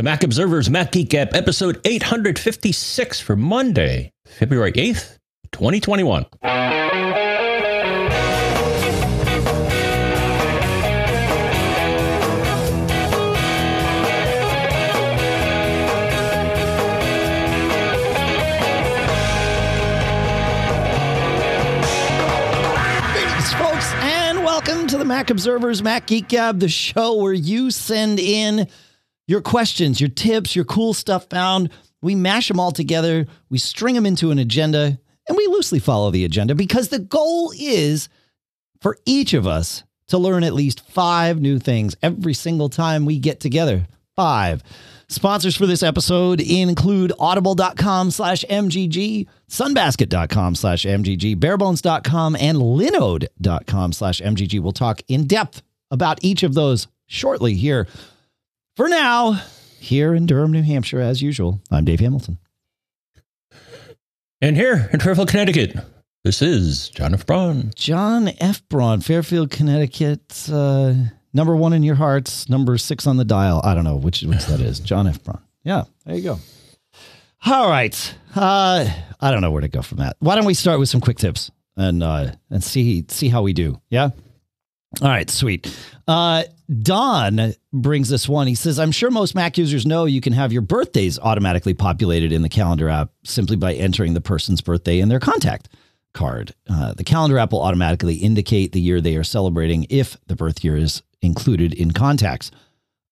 The Mac Observer's Mac Geek Gab, episode 856 for Monday, February 8th, 2021. Greetings, folks, and welcome to the Mac Observers Mac Geek Gab, the show where you send in your questions, your tips, your cool stuff found. We mash them all together, we string them into an agenda, and we loosely follow the agenda because the goal is for each of us to learn at least five new things every single time we get together. Five. Sponsors for this episode include audible.com slash MGG, sunbasket.com slash MGG, barebones.com, and linode.com slash MGG. We'll talk in depth about each of those shortly here. For now, here in Durham, New Hampshire, as usual, I'm Dave Hamilton. And here in Fairfield, Connecticut, this is John F. Braun. John F. Braun, Fairfield, Connecticut. Uh, number one in your hearts, number six on the dial. I don't know which which that is. John F. Braun. Yeah, there you go. All right. Uh, I don't know where to go from that. Why don't we start with some quick tips and uh, and see see how we do? Yeah. All right, sweet. Uh, Don brings this one. He says, I'm sure most Mac users know you can have your birthdays automatically populated in the calendar app simply by entering the person's birthday in their contact card. Uh, the calendar app will automatically indicate the year they are celebrating if the birth year is included in contacts.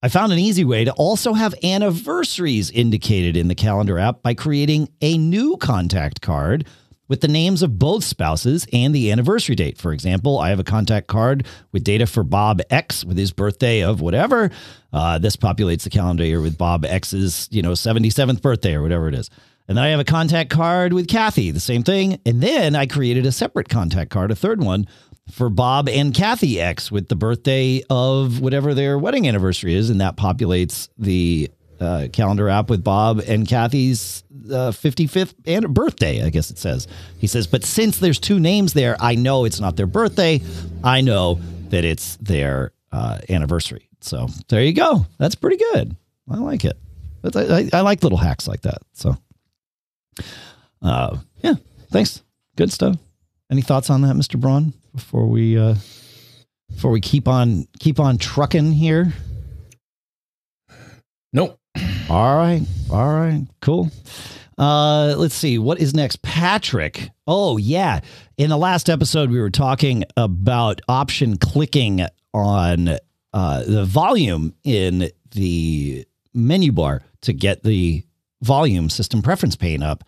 I found an easy way to also have anniversaries indicated in the calendar app by creating a new contact card with the names of both spouses and the anniversary date. For example, I have a contact card with data for Bob X with his birthday of whatever. Uh, this populates the calendar year with Bob X's, you know, 77th birthday or whatever it is. And then I have a contact card with Kathy, the same thing. And then I created a separate contact card, a third one for Bob and Kathy X with the birthday of whatever their wedding anniversary is. And that populates the uh, calendar app with Bob and Kathy's uh, 55th an- birthday, I guess it says. He says, but since there's two names there, I know it's not their birthday. I know that it's their uh, anniversary. So there you go. That's pretty good. I like it. I, I like little hacks like that. So, uh, yeah, thanks. Good stuff. Any thoughts on that, Mr. Braun? Before we uh, before we keep on keep on trucking here. Nope. All right. All right. Cool. Uh, let's see. What is next? Patrick. Oh, yeah. In the last episode, we were talking about option clicking on uh, the volume in the menu bar to get the volume system preference pane up.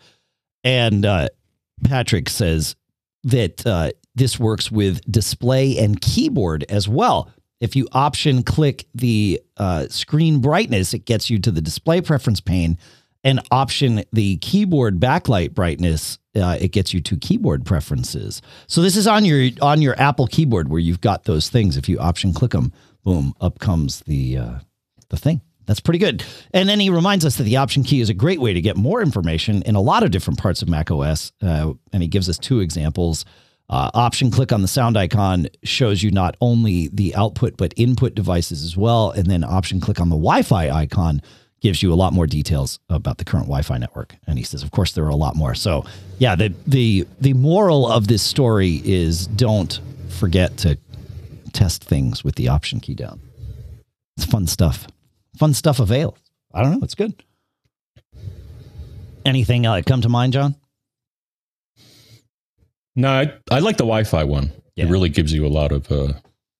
And uh, Patrick says that uh, this works with display and keyboard as well. If you option click the uh, screen brightness, it gets you to the display preference pane, and option the keyboard backlight brightness, uh, it gets you to keyboard preferences. So this is on your on your Apple keyboard where you've got those things. If you option click them, boom, up comes the uh, the thing. That's pretty good. And then he reminds us that the option key is a great way to get more information in a lot of different parts of Mac OS. Uh, and he gives us two examples. Uh, option click on the sound icon shows you not only the output but input devices as well. And then option click on the Wi Fi icon gives you a lot more details about the current Wi Fi network. And he says, of course, there are a lot more. So, yeah, the, the, the moral of this story is don't forget to test things with the option key down. It's fun stuff. Fun stuff avails. I don't know. It's good. Anything uh, come to mind, John? No, I, I like the Wi Fi one. Yeah. It really gives you a lot of, uh,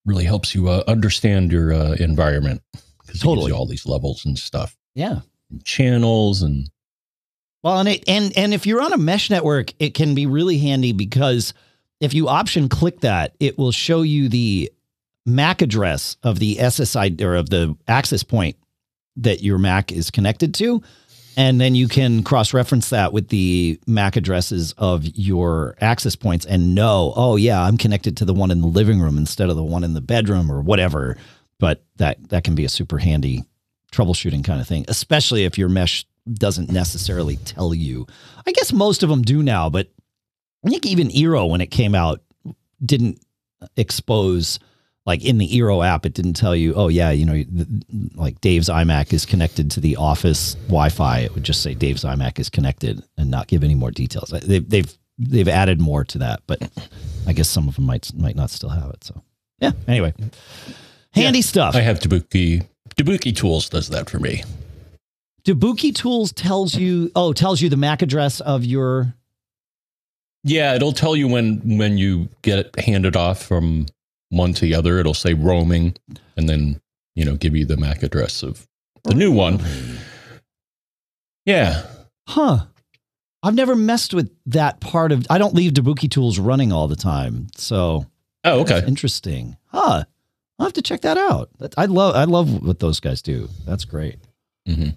really helps you uh, understand your uh, environment. Because it gives Totally. you all these levels and stuff, Yeah. and channels and Well, and it and and if you're on a mesh network, it can be really handy because if you option click that, it will show you the MAC address of the SSI or of the access point that your Mac is connected to. And then you can cross reference that with the MAC addresses of your access points and know, oh, yeah, I'm connected to the one in the living room instead of the one in the bedroom or whatever. But that, that can be a super handy troubleshooting kind of thing, especially if your mesh doesn't necessarily tell you. I guess most of them do now, but I think even Eero, when it came out, didn't expose like in the Eero app, it didn't tell you, oh yeah, you know, like Dave's iMac is connected to the office Wi-Fi. It would just say Dave's iMac is connected and not give any more details. They've they've they've added more to that, but I guess some of them might might not still have it. So yeah. Anyway, handy Yeah. stuff. I have Dabuki. Dabuki Tools does that for me. Dabuki Tools tells you, oh, tells you the MAC address of your. Yeah, it'll tell you when when you get it handed off from one to the other. It'll say roaming, and then you know give you the MAC address of the new one. Yeah, Huh. I've never messed with that part of. I don't leave Dabuki Tools running all the time, so Oh, okay. interesting. Huh. I'll have to check that out. I love I love what those guys do. That's great. hmm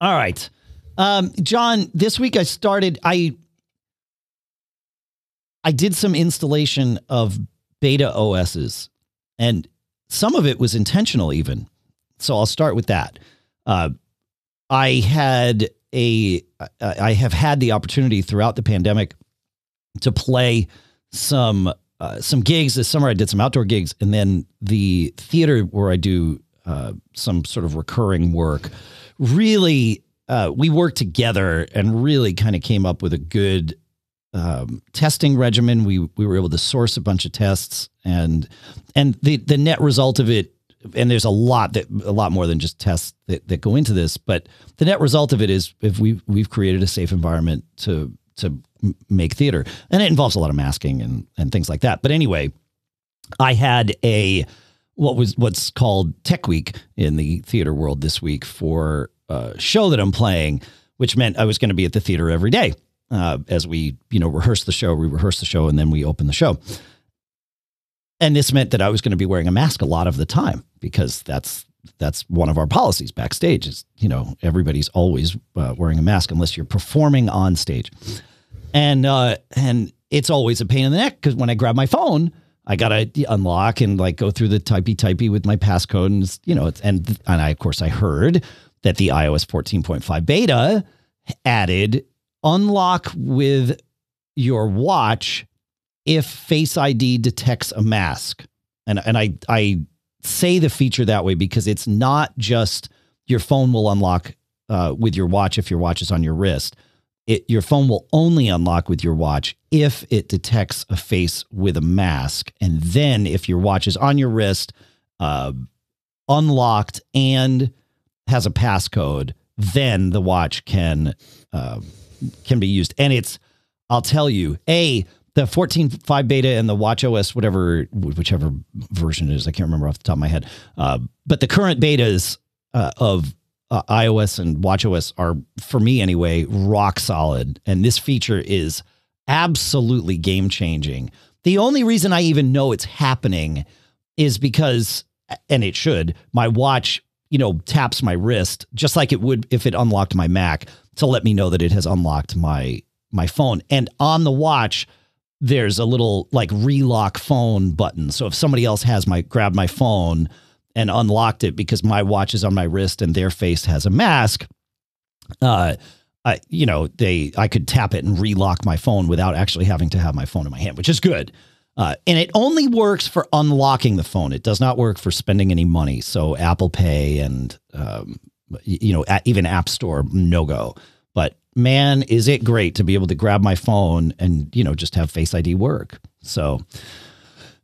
All right. Um, John, this week I started I I did some installation of beta OSs and some of it was intentional even. So I'll start with that. Uh, I had a, I have had the opportunity throughout the pandemic to play some uh, some gigs this summer. I did some outdoor gigs, and then the theater where I do uh, some sort of recurring work. Really, uh, we worked together and really kind of came up with a good um, testing regimen. We we were able to source a bunch of tests, and and the the net result of it. And there's a lot that a lot more than just tests that, that go into this, but the net result of it is if we we've created a safe environment to to make theater, and it involves a lot of masking and and things like that. But anyway, I had a what was what's called Tech Week in the theater world this week for a show that I'm playing, which meant I was going to be at the theater every day uh, as we you know rehearse the show, we rehearse the show, and then we open the show. And this meant that I was going to be wearing a mask a lot of the time because that's that's one of our policies backstage is you know everybody's always uh, wearing a mask unless you're performing on stage and uh and it's always a pain in the neck because when i grab my phone i gotta unlock and like go through the typey typey with my passcode and you know it's and and i of course i heard that the ios 14.5 beta added unlock with your watch if face id detects a mask and and i i say the feature that way because it's not just your phone will unlock uh, with your watch if your watch is on your wrist. It, your phone will only unlock with your watch if it detects a face with a mask. And then if your watch is on your wrist, uh, unlocked, and has a passcode, then the watch can uh, can be used. And it's, I'll tell you, a the 14.5 beta and the watch os whatever whichever version it is i can't remember off the top of my head uh, but the current betas uh, of uh, ios and watch os are for me anyway rock solid. And this feature is absolutely game changing. The only reason i even know it's happening is because and it should my watch you know taps my wrist just like it would if it unlocked my mac to let me know that it has unlocked my my phone and on the watch there's a little like relock phone button. So if somebody else has my grabbed my phone and unlocked it because my watch is on my wrist and their face has a mask, uh, I, you know, they I could tap it and relock my phone without actually having to have my phone in my hand, which is good. Uh, and it only works for unlocking the phone. It does not work for spending any money. So Apple Pay and um, you know even App Store no go. But man, is it great to be able to grab my phone and you know just have Face ID work. So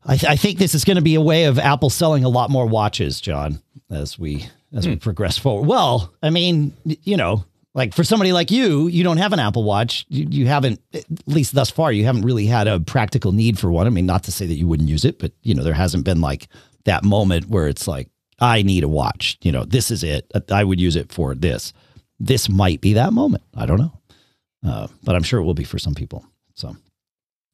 I, th- I think this is going to be a way of Apple selling a lot more watches, John, as we as we hmm. progress forward. Well, I mean, you know, like for somebody like you, you don't have an Apple Watch. You, you haven't, at least thus far, you haven't really had a practical need for one. I mean, not to say that you wouldn't use it, but you know, there hasn't been like that moment where it's like, I need a watch. You know, this is it. I would use it for this. This might be that moment. I don't know, uh, but I'm sure it will be for some people. So,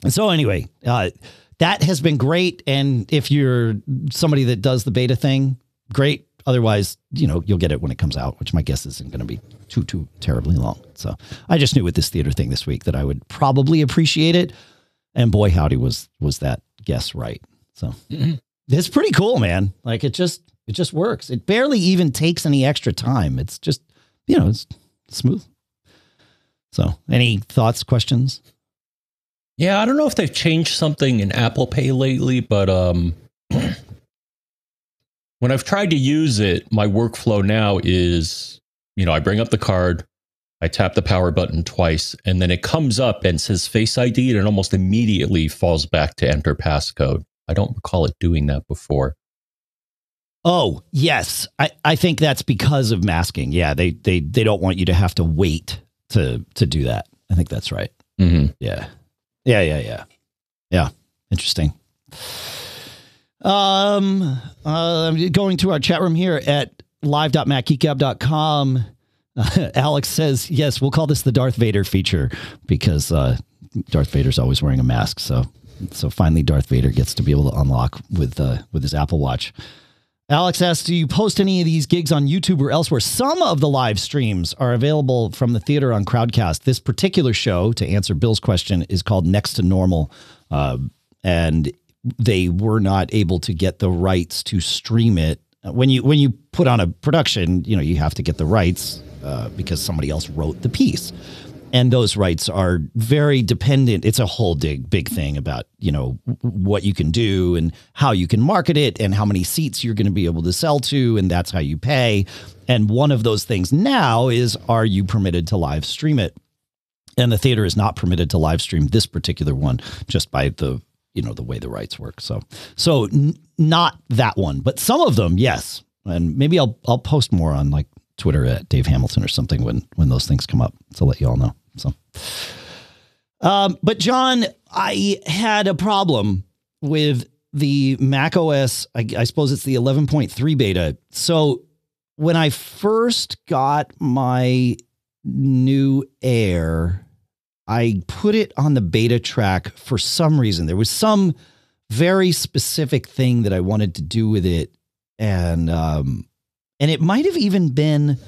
and so anyway, uh, that has been great. And if you're somebody that does the beta thing, great. Otherwise, you know, you'll get it when it comes out, which my guess isn't going to be too, too terribly long. So I just knew with this theater thing this week that I would probably appreciate it. And boy, howdy was, was that guess right. So Mhm. it's pretty cool, man. Like it just, it just works. It barely even takes any extra time. It's just, you know, it's smooth. So any thoughts, questions? Yeah, I don't know if they've changed something in Apple Pay lately, but um, when I've tried to use it, my workflow now is, you know, I bring up the card, I tap the power button twice, and then it comes up and says Face ID, and it almost immediately falls back to enter passcode. I don't recall it doing that before. Oh, yes. I, I think that's because of masking. Yeah, they they they don't want you to have to wait to to do that. I think that's right. Mm-hmm. Yeah. Yeah, yeah, yeah. Yeah. Interesting. Um uh, going to our chat room here at live.macgeekgab.com. Uh, Alex says, "Yes, we'll call this the Darth Vader feature because uh, Darth Vader's always wearing a mask. So, so finally, Darth Vader gets to be able to unlock with uh, with his Apple Watch." Alex asks, Do you post any of these gigs on YouTube or elsewhere? Some of the live streams are available from the theater on Crowdcast. This particular show, to answer Bill's question, is called Next to Normal. Uh, and they were not able to get the rights to stream it. When you when you put on a production, you know, you have to get the rights uh, because somebody else wrote the piece and those rights are very dependent. It's a whole big big thing about you know what you can do and how you can market it and how many seats you're going to be able to sell to and that's how you pay. And one of those things now is are you permitted to live stream it? And the theater is not permitted to live stream this particular one just by the you know the way the rights work. So so n- not that one but some of them yes. And maybe i'll i'll post more on like Twitter at Dave Hamilton or something when when those things come up to let you all know. So, um, but John, I had a problem with the Mac OS. I, I suppose it's the 11.3 beta. So when I first got my new Air, I put it on the beta track for some reason. There was some very specific thing that I wanted to do with it, and um, and it might have even been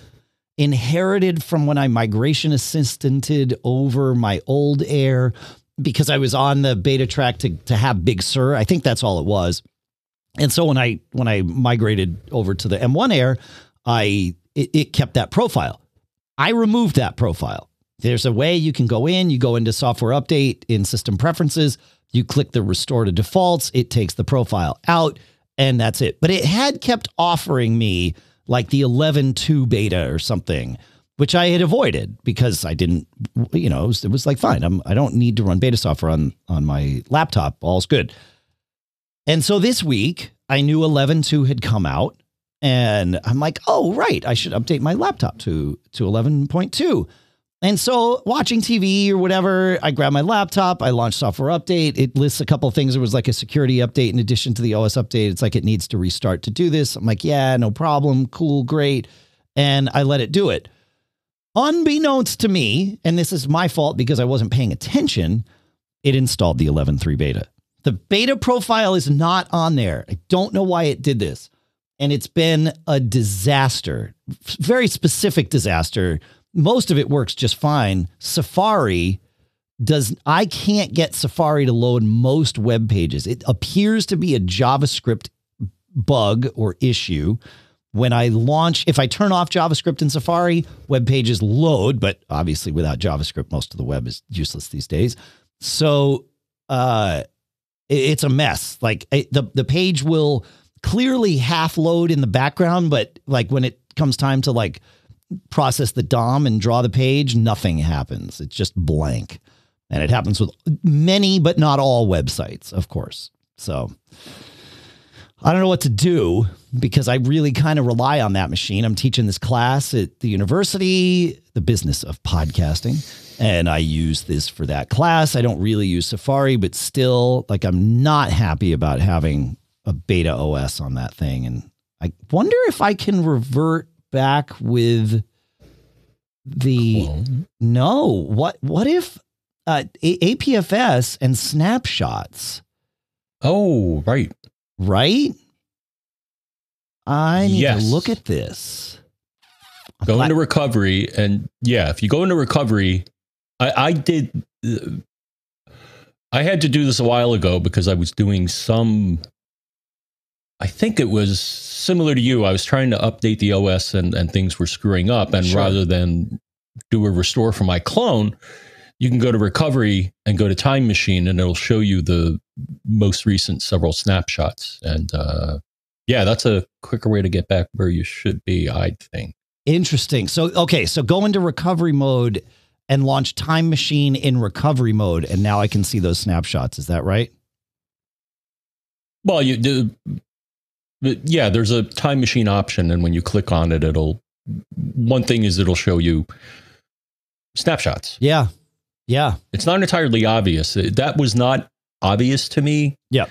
inherited from when I migration assistanted over my old Air because I was on the beta track to to have Big Sur. I think that's all it was. And so when I when I migrated over to the M1 Air, I it, it kept that profile. I removed that profile. There's a way you can go in, you go into software update in system preferences, you click the restore to defaults, it takes the profile out, and that's it. But it had kept offering me like the 11.2 beta or something, which I had avoided because I didn't, you know, it was, it was like, fine, I'm, I don't need to run beta software on, on my laptop. All's good. And so this week, I knew 11.2 had come out. And I'm like, oh, right, I should update my laptop to, to 11.2. And so watching TV or whatever, I grab my laptop, I launch software update. It lists a couple things. It was like a security update in addition to the OS update. It's like it needs to restart to do this. I'm like, yeah, no problem. Cool, great. And I let it do it. Unbeknownst to me, and this is my fault because I wasn't paying attention, it installed the 11.3 beta. The beta profile is not on there. I don't know why it did this. And it's been a disaster, very specific disaster most of it works just fine. Safari does I can't get Safari to load most web pages. It appears to be a JavaScript bug or issue. When I launch, if I turn off JavaScript in Safari, web pages load, but obviously without JavaScript, most of the web is useless these days. So uh, it's a mess. Like the the page will clearly half load in the background, but like when it comes time to like process the DOM and draw the page, nothing happens. It's just blank. And it happens with many, but not all websites, of course. So I don't know what to do because I really kind of rely on that machine. I'm teaching this class at the university, the business of podcasting, and I use this for that class. I don't really use Safari, but still, like, I'm not happy about having a beta OS on that thing. And I wonder if I can revert back with the Clone. no what what if uh, A- apfs and snapshots oh right right i need yes. to look at this go into recovery and yeah if you go into recovery i i did uh, i had to do this a while ago because i was doing some I think it was similar to you. I was trying to update the OS and, and things were screwing up. And sure. rather than do a restore for my clone, you can go to recovery and go to time machine and it'll show you the most recent several snapshots and uh, yeah that's a quicker way to get back where you should be i think Interesting. So, okay, so go into recovery mode and launch Time Machine in recovery mode, and now I can see those snapshots. Is that right? well you do yeah there's a time machine option and when you click on it it'll one thing is it'll show you snapshots Yeah. Yeah. it's not entirely obvious that was not obvious to me Yeah.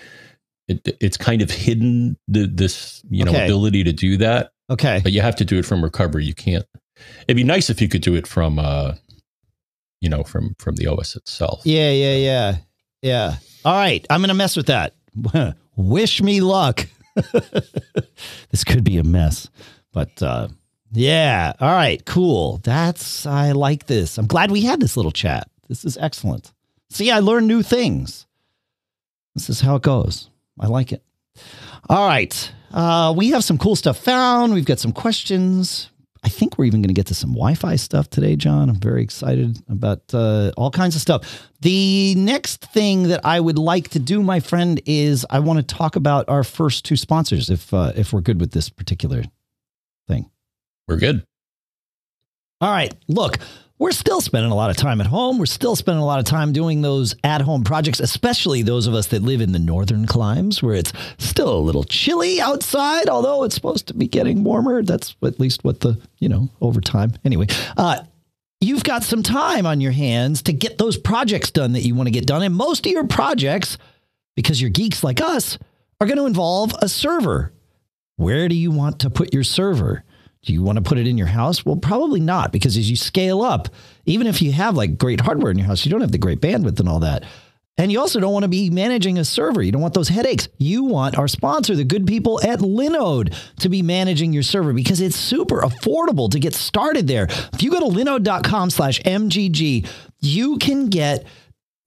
it, it's kind of hidden the, this you know Okay. ability to do that Okay. but you have to do it from recovery you can't it'd be nice if you could do it from uh you know from from the os itself Yeah. Yeah. Yeah. Yeah. All right. I'm going to mess with that. Wish me luck. this could be a mess, but uh, yeah. All right. Cool. That's, I like this. I'm glad we had this little chat. This is excellent. See, I learn new things. This is how it goes. I like it. All right. Uh, we have some cool stuff found. We've got some questions. I think we're even going to get to some Wi Fi stuff today, John. I'm very excited about uh, all kinds of stuff. The next thing that I would like to do, my friend, is I want to talk about our first two sponsors, if uh, if we're good with this particular thing. we're good All right. Look, we're still spending a lot of time at home. We're still spending a lot of time doing those at home projects, especially those of us that live in the northern climes where it's still a little chilly outside, although it's supposed to be getting warmer. That's at least what the, you know, over time. Anyway, uh, you've got some time on your hands to get those projects done that you want to get done. And most of your projects, because you're geeks like us, are going to involve a server. Where do you want to put your server? Do you want to put it in your house? Well, probably not, because as you scale up, even if you have like great hardware in your house, you don't have the great bandwidth and all that. And you also don't want to be managing a server. You don't want those headaches. You want our sponsor, the good people at Linode, to be managing your server because it's super affordable to get started there. If you go to linode.com slash MGG, you can get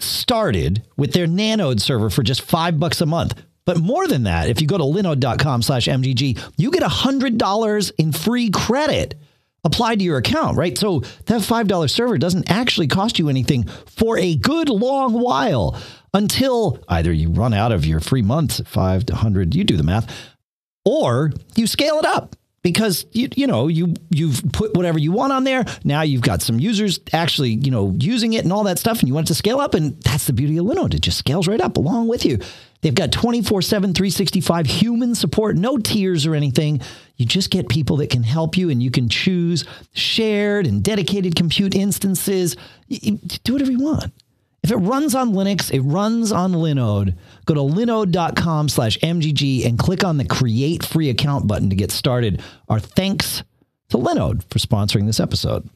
started with their Nanode server for just five bucks a month. But more than that, if you go to linode.com slash MGG, you get $100 in free credit applied to your account, right? So that $5 server doesn't actually cost you anything for a good long while until either you run out of your free months at 5 to 100, you do the math, or you scale it up because you you know you you've put whatever you want on there. Now you've got some users actually you know using it and all that stuff and you want it to scale up and that's the beauty of linode it just scales right up along with you. They've got 24/7 365 human support no tiers or anything. You just get people that can help you and you can choose shared and dedicated compute instances. Y- y- do whatever you want if it runs on Linux, it runs on Linode. Go to linode.com slash MGG and click on the create free account button to get started. Our thanks to Linode for sponsoring this episode.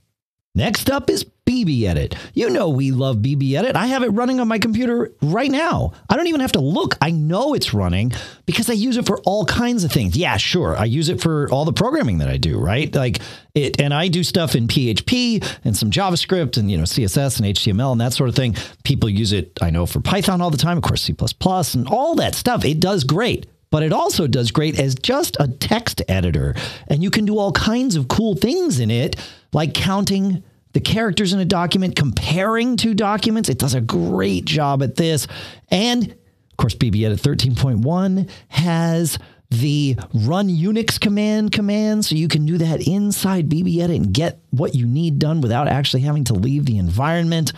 Next up is BB Edit. You know we love BB Edit. I have it running on my computer right now. I don't even have to look. I know it's running because I use it for all kinds of things. Yeah, sure. I use it for all the programming that I do, right? Like it and I do stuff in PHP and some JavaScript and you know CSS and HTML and that sort of thing. People use it, I know, for Python all the time, of course, C++ and all that stuff. It does great but it also does great as just a text editor. And you can do all kinds of cool things in it, like counting the characters in a document, comparing two documents. It does a great job at this. And of course, BB Edit 13.1 has the run Unix command command, so you can do that inside BB Edit and get what you need done without actually having to leave the environment.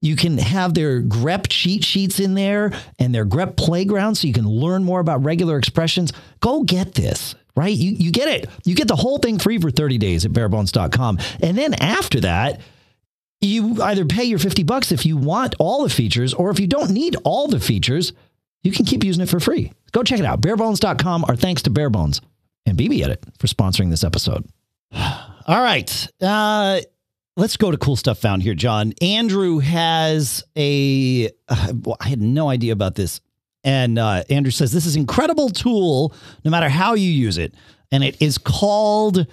You can have their grep cheat sheets in there and their grep playground so you can learn more about regular expressions. Go get this, right? You, you get it. You get the whole thing free for 30 days at barebones.com. And then after that, you either pay your 50 bucks if you want all the features, or if you don't need all the features, you can keep using it for free. Go check it out. Barebones.com. Our thanks to Barebones and BB Edit for sponsoring this episode. All right. Uh, let's go to cool stuff found here, John. Andrew has a. Uh, well, I had no idea about this. And uh, Andrew says this is incredible tool, no matter how you use it, and it is called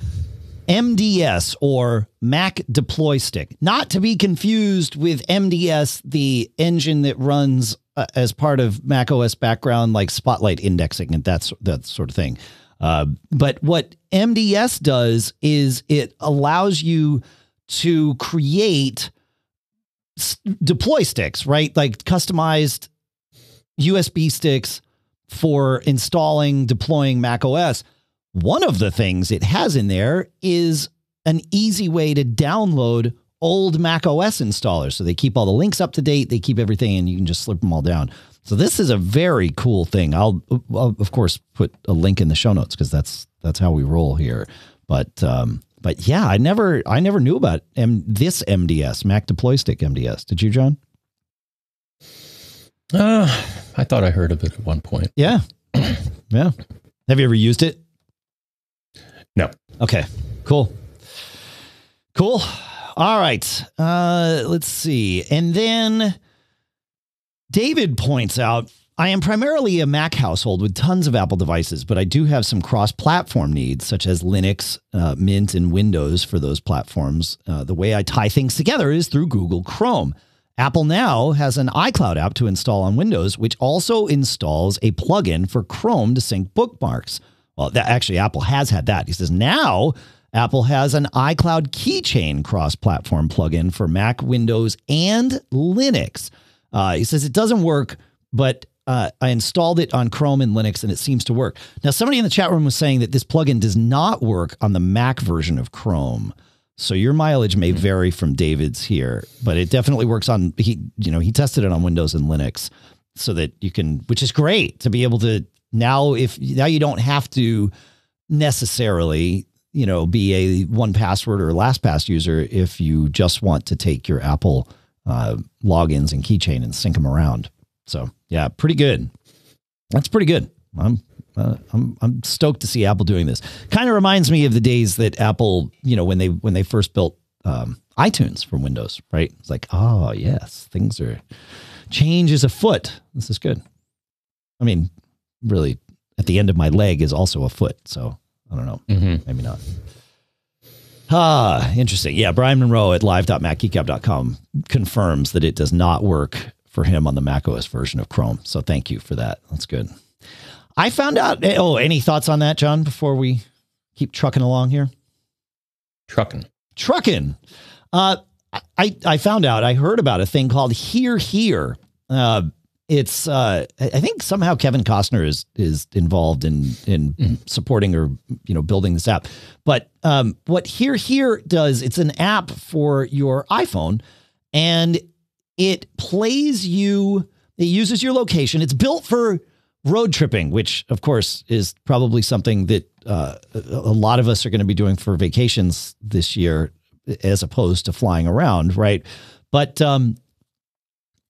MDS or Mac Deploy Stick, not to be confused with MDS, the engine that runs uh, as part of Mac OS background, like Spotlight indexing and that's that sort of thing. Uh, but what MDS does is it allows you to create deploy sticks, right? Like customized USB sticks for installing, deploying Mac OS. One of the things it has in there is an easy way to download old Mac OS installers. So they keep all the links up to date, they keep everything, and you can just slip them all down. So this is a very cool thing. I'll, I'll of course put a link in the show notes because that's that's how we roll here. But um, but yeah, I never I never knew about M- this MDS Mac Deploy Stick MDS. Did you, John? Uh, I thought I heard of it at one point. Yeah, yeah. Have you ever used it? No. Okay. Cool. Cool. All right. Uh, let's see. And then David points out I am primarily a Mac household with tons of Apple devices, but I do have some cross platform needs, such as Linux, uh, Mint, and Windows for those platforms. Uh, the way I tie things together is through Google Chrome. Apple now has an iCloud app to install on Windows, which also installs a plugin for Chrome to sync bookmarks. Well, that, actually, Apple has had that. He says now Apple has an iCloud keychain cross platform plugin for Mac, Windows, and Linux. Uh, he says it doesn't work, but uh, I installed it on Chrome and Linux and it seems to work. Now, somebody in the chat room was saying that this plugin does not work on the Mac version of Chrome. So your mileage may vary from David's here, but it definitely works on he you know, he tested it on Windows and Linux so that you can which is great to be able to now if now you don't have to necessarily, you know, be a 1Password or LastPass user if you just want to take your Apple uh, logins and keychain and sync them around. So yeah, pretty good. That's pretty good. I'm uh, I'm I'm stoked to see Apple doing this. Kind of reminds me of the days that Apple, you know, when they when they first built um, iTunes from Windows, right? It's like, oh yes, things are change is afoot. This is good. I mean, really, at the end of my leg is also a foot, so I don't know, Mm-hmm. maybe not. Ah, interesting. Yeah, Brian Monroe at live.macgeekgab.com confirms that it does not work for him on the macOS version of Chrome. So thank you for that. That's good. I found out. Oh, any thoughts on that, John? Before we keep trucking along here, Trucking. trucking. Uh, I I found out. I heard about a thing called HearHere. Uh, it's uh, I think somehow Kevin Costner is is involved in in supporting or you know building this app. But um, what HearHere does, it's an app for your iPhone, and it plays you. It uses your location. It's built for road tripping, which of course is probably something that uh, a lot of us are going to be doing for vacations this year, as opposed to flying around, right? But um,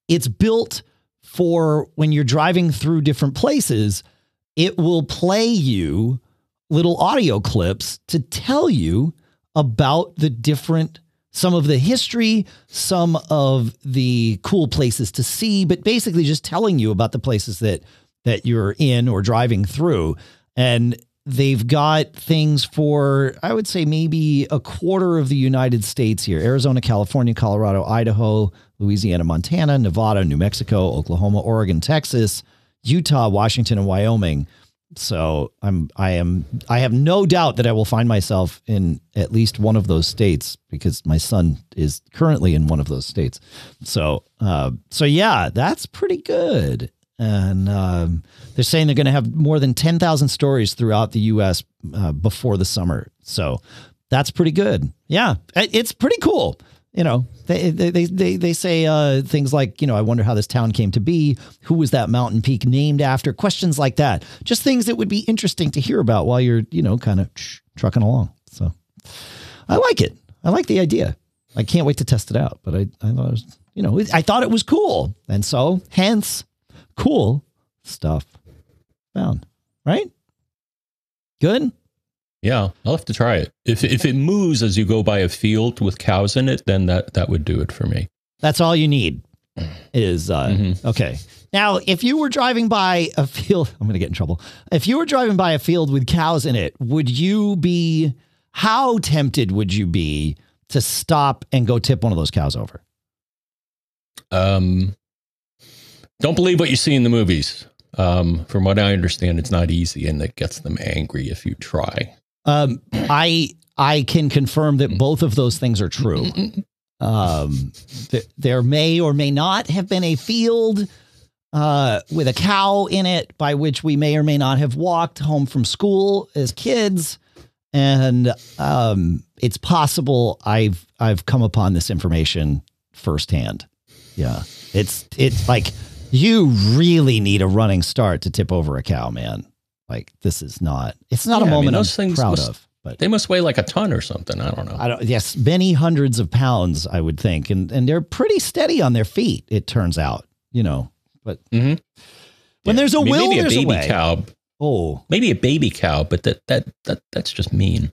it's built for when you're driving through different places. It will play you little audio clips to tell you about the different some of the history, some of the cool places to see, but basically just telling you about the places that that you're in or driving through. And they've got things for I would say maybe a quarter of the United States here. Arizona, California, Colorado, Idaho, Louisiana, Montana, Nevada, New Mexico, Oklahoma, Oregon, Texas, Utah, Washington, and Wyoming. So I'm I am I have no doubt that I will find myself in at least one of those states because my son is currently in one of those states. So uh, so yeah, that's pretty good. And um, they're saying they're going to have more than ten thousand stories throughout the U.S. Uh, before the summer. So that's pretty good. Yeah, it's pretty cool. You know, they they they they, they say uh, things like, you know, I wonder how this town came to be. Who was that mountain peak named after? Questions like that. Just things that would be interesting to hear about while you're, you know, kind of trucking along. So I like it. I like the idea. I can't wait to test it out. But I, I thought it was, you know, I thought it was cool, and so hence, cool stuff found. Right? Good. Yeah, I'll have to try it. If if it moves as you go by a field with cows in it, then that that would do it for me. That's all you need. Is uh, Mhm. okay. Now, if you were driving by a field, I'm going to get in trouble. If you were driving by a field with cows in it, would you be? How tempted would you be to stop and go tip one of those cows over? Um, don't believe what you see in the movies. Um, from what I understand, it's not easy, and it gets them angry if you try. Um, I I can confirm that both of those things are true. Um, th- there may or may not have been a field uh, with a cow in it by which we may or may not have walked home from school as kids. And um, it's possible I've I've come upon this information firsthand. Yeah, it's it's like you really need a running start to tip over a cow, man. Like this is not. It's not Yeah, a I mean, moment those I'm things proud must- of. But They must weigh like a ton or something. I don't know. I don't. Yes, many hundreds of pounds, I would think, and and they're pretty steady on their feet. It turns out, you know. But Mhm. when Yeah. there's a I mean, will, maybe a there's baby a way. cow, Oh, maybe a baby cow, but that that that that's just mean.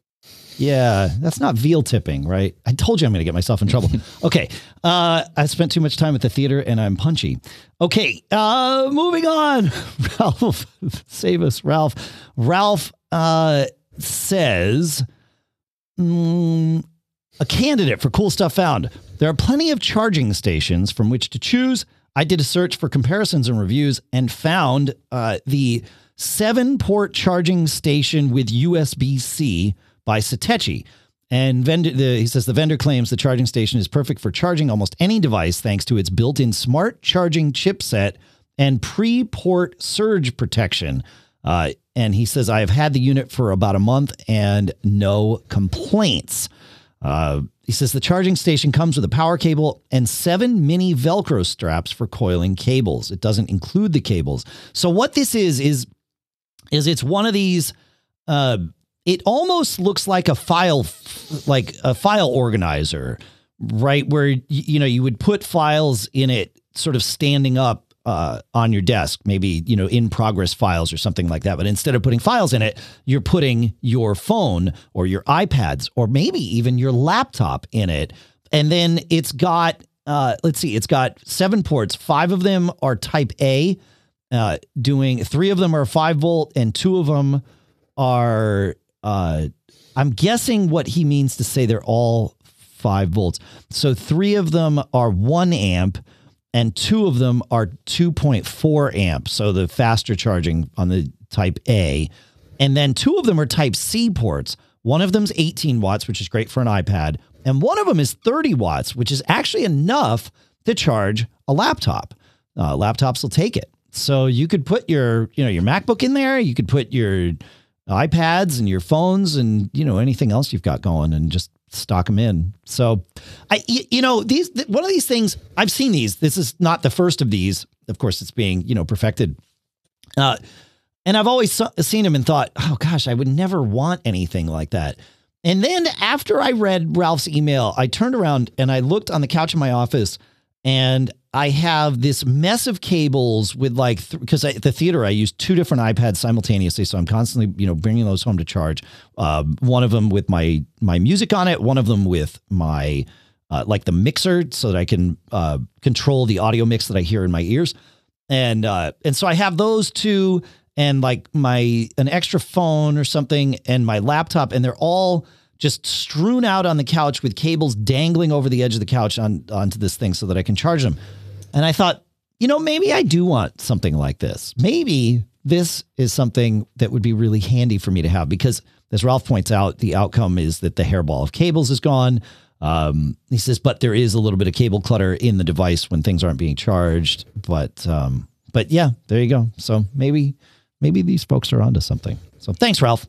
Yeah, that's not veal tipping, right? I told you I'm going to get myself in trouble. okay, uh, I spent too much time at the theater, and I'm punchy. Okay, uh, moving on. Ralph, save us, Ralph. Ralph uh, says. Mm, a candidate for cool stuff found. There are plenty of charging stations from which to choose. I did a search for comparisons and reviews and found uh, the seven port charging station with USB C by Satechi. And vendor, the, he says the vendor claims the charging station is perfect for charging almost any device thanks to its built in smart charging chipset and pre port surge protection. Uh, and he says, I have had the unit for about a month and no complaints. Uh, he says the charging station comes with a power cable and seven mini Velcro straps for coiling cables. It doesn't include the cables. So what this is is is it's one of these. Uh, it almost looks like a file, like a file organizer, right? Where you know you would put files in it, sort of standing up uh, on your desk, maybe you know in progress files or something like that. But instead of putting files in it, you're putting your phone or your iPads or maybe even your laptop in it, and then it's got uh, let's see, it's got seven ports. Five of them are Type A, uh, doing three of them are five volt, and two of them are. Uh, I'm guessing what he means to say they're all five volts. So three of them are one amp and two of them are 2.4 amps. So the faster charging on the type A. And then two of them are type C ports. One of them's 18 watts, which is great for an iPad. And one of them is 30 watts, which is actually enough to charge a laptop. Uh, laptops will take it. So you could put your, you know, your MacBook in there. You could put your iPads and your phones and you know anything else you've got going and just stock them in. So I you know these th- one of these things I've seen these. This is not the first of these. Of course it's being, you know, perfected. Uh and I've always seen them and thought, "Oh gosh, I would never want anything like that." And then after I read Ralph's email, I turned around and I looked on the couch in my office and I have this mess of cables with like because at the theater I use two different iPads simultaneously, so I'm constantly you know bringing those home to charge. Um, one of them with my my music on it, one of them with my uh, like the mixer, so that I can uh, control the audio mix that I hear in my ears, and uh, and so I have those two and like my an extra phone or something and my laptop, and they're all just strewn out on the couch with cables dangling over the edge of the couch on onto this thing so that I can charge them. And I thought, you know, maybe I do want something like this. Maybe this is something that would be really handy for me to have because, as Ralph points out, the outcome is that the hairball of cables is gone. Um, he says, but there is a little bit of cable clutter in the device when things aren't being charged. But, um, but yeah, there you go. So maybe, maybe these folks are onto something. So thanks, Ralph.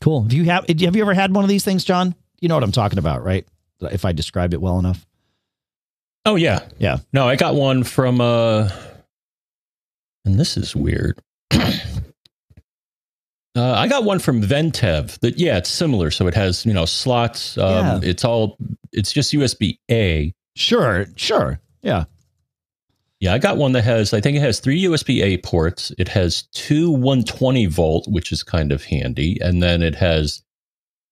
Cool. Have you have have you ever had one of these things, John? You know what I'm talking about, right? If I described it well enough. Oh yeah, Yeah. No, I got one from uh, and this is weird. Uh, I got one from Ventev. That yeah, it's similar. So it has you know slots. Um, Yeah. It's all. It's just USB A. Sure, sure. Yeah. Yeah, I got one that has. I think it has three USB A ports. It has two 120 volt, which is kind of handy, and then it has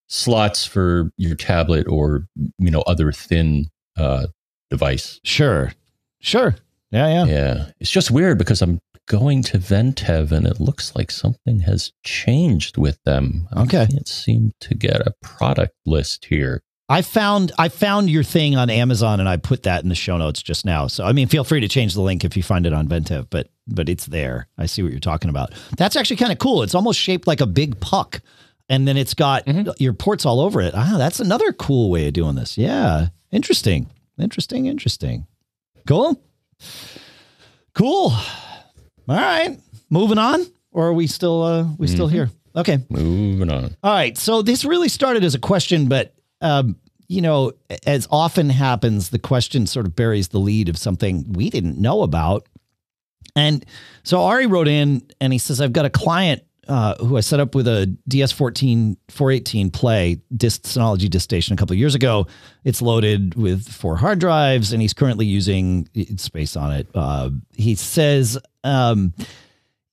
slots for your tablet or you know other thin uh, device. Sure. Sure. Yeah, yeah. Yeah, it's just weird because I'm going to Ventev and it looks like something has changed with them. Okay. I can't seem to get a product list here. I found I found your thing on Amazon and I put that in the show notes just now. So I mean feel free to change the link if you find it on Ventev, but but it's there. I see what you're talking about. That's actually kind of cool. It's almost shaped like a big puck. And then it's got Mhm. your ports all over it. Ah, that's another cool way of doing this. Yeah. Interesting. Interesting. Interesting. Cool. Cool. All right. Moving on. Or are we still uh we still Mhm. here? Okay. Moving on. All right. So this really started as a question, but um, you know, as often happens, the question sort of buries the lead of something we didn't know about. And so Ari wrote in and he says, I've got a client uh, who I set up with a DS14 418 Play disk Synology disk station a couple years ago. It's loaded with four hard drives and he's currently using space on it. Uh, he says um,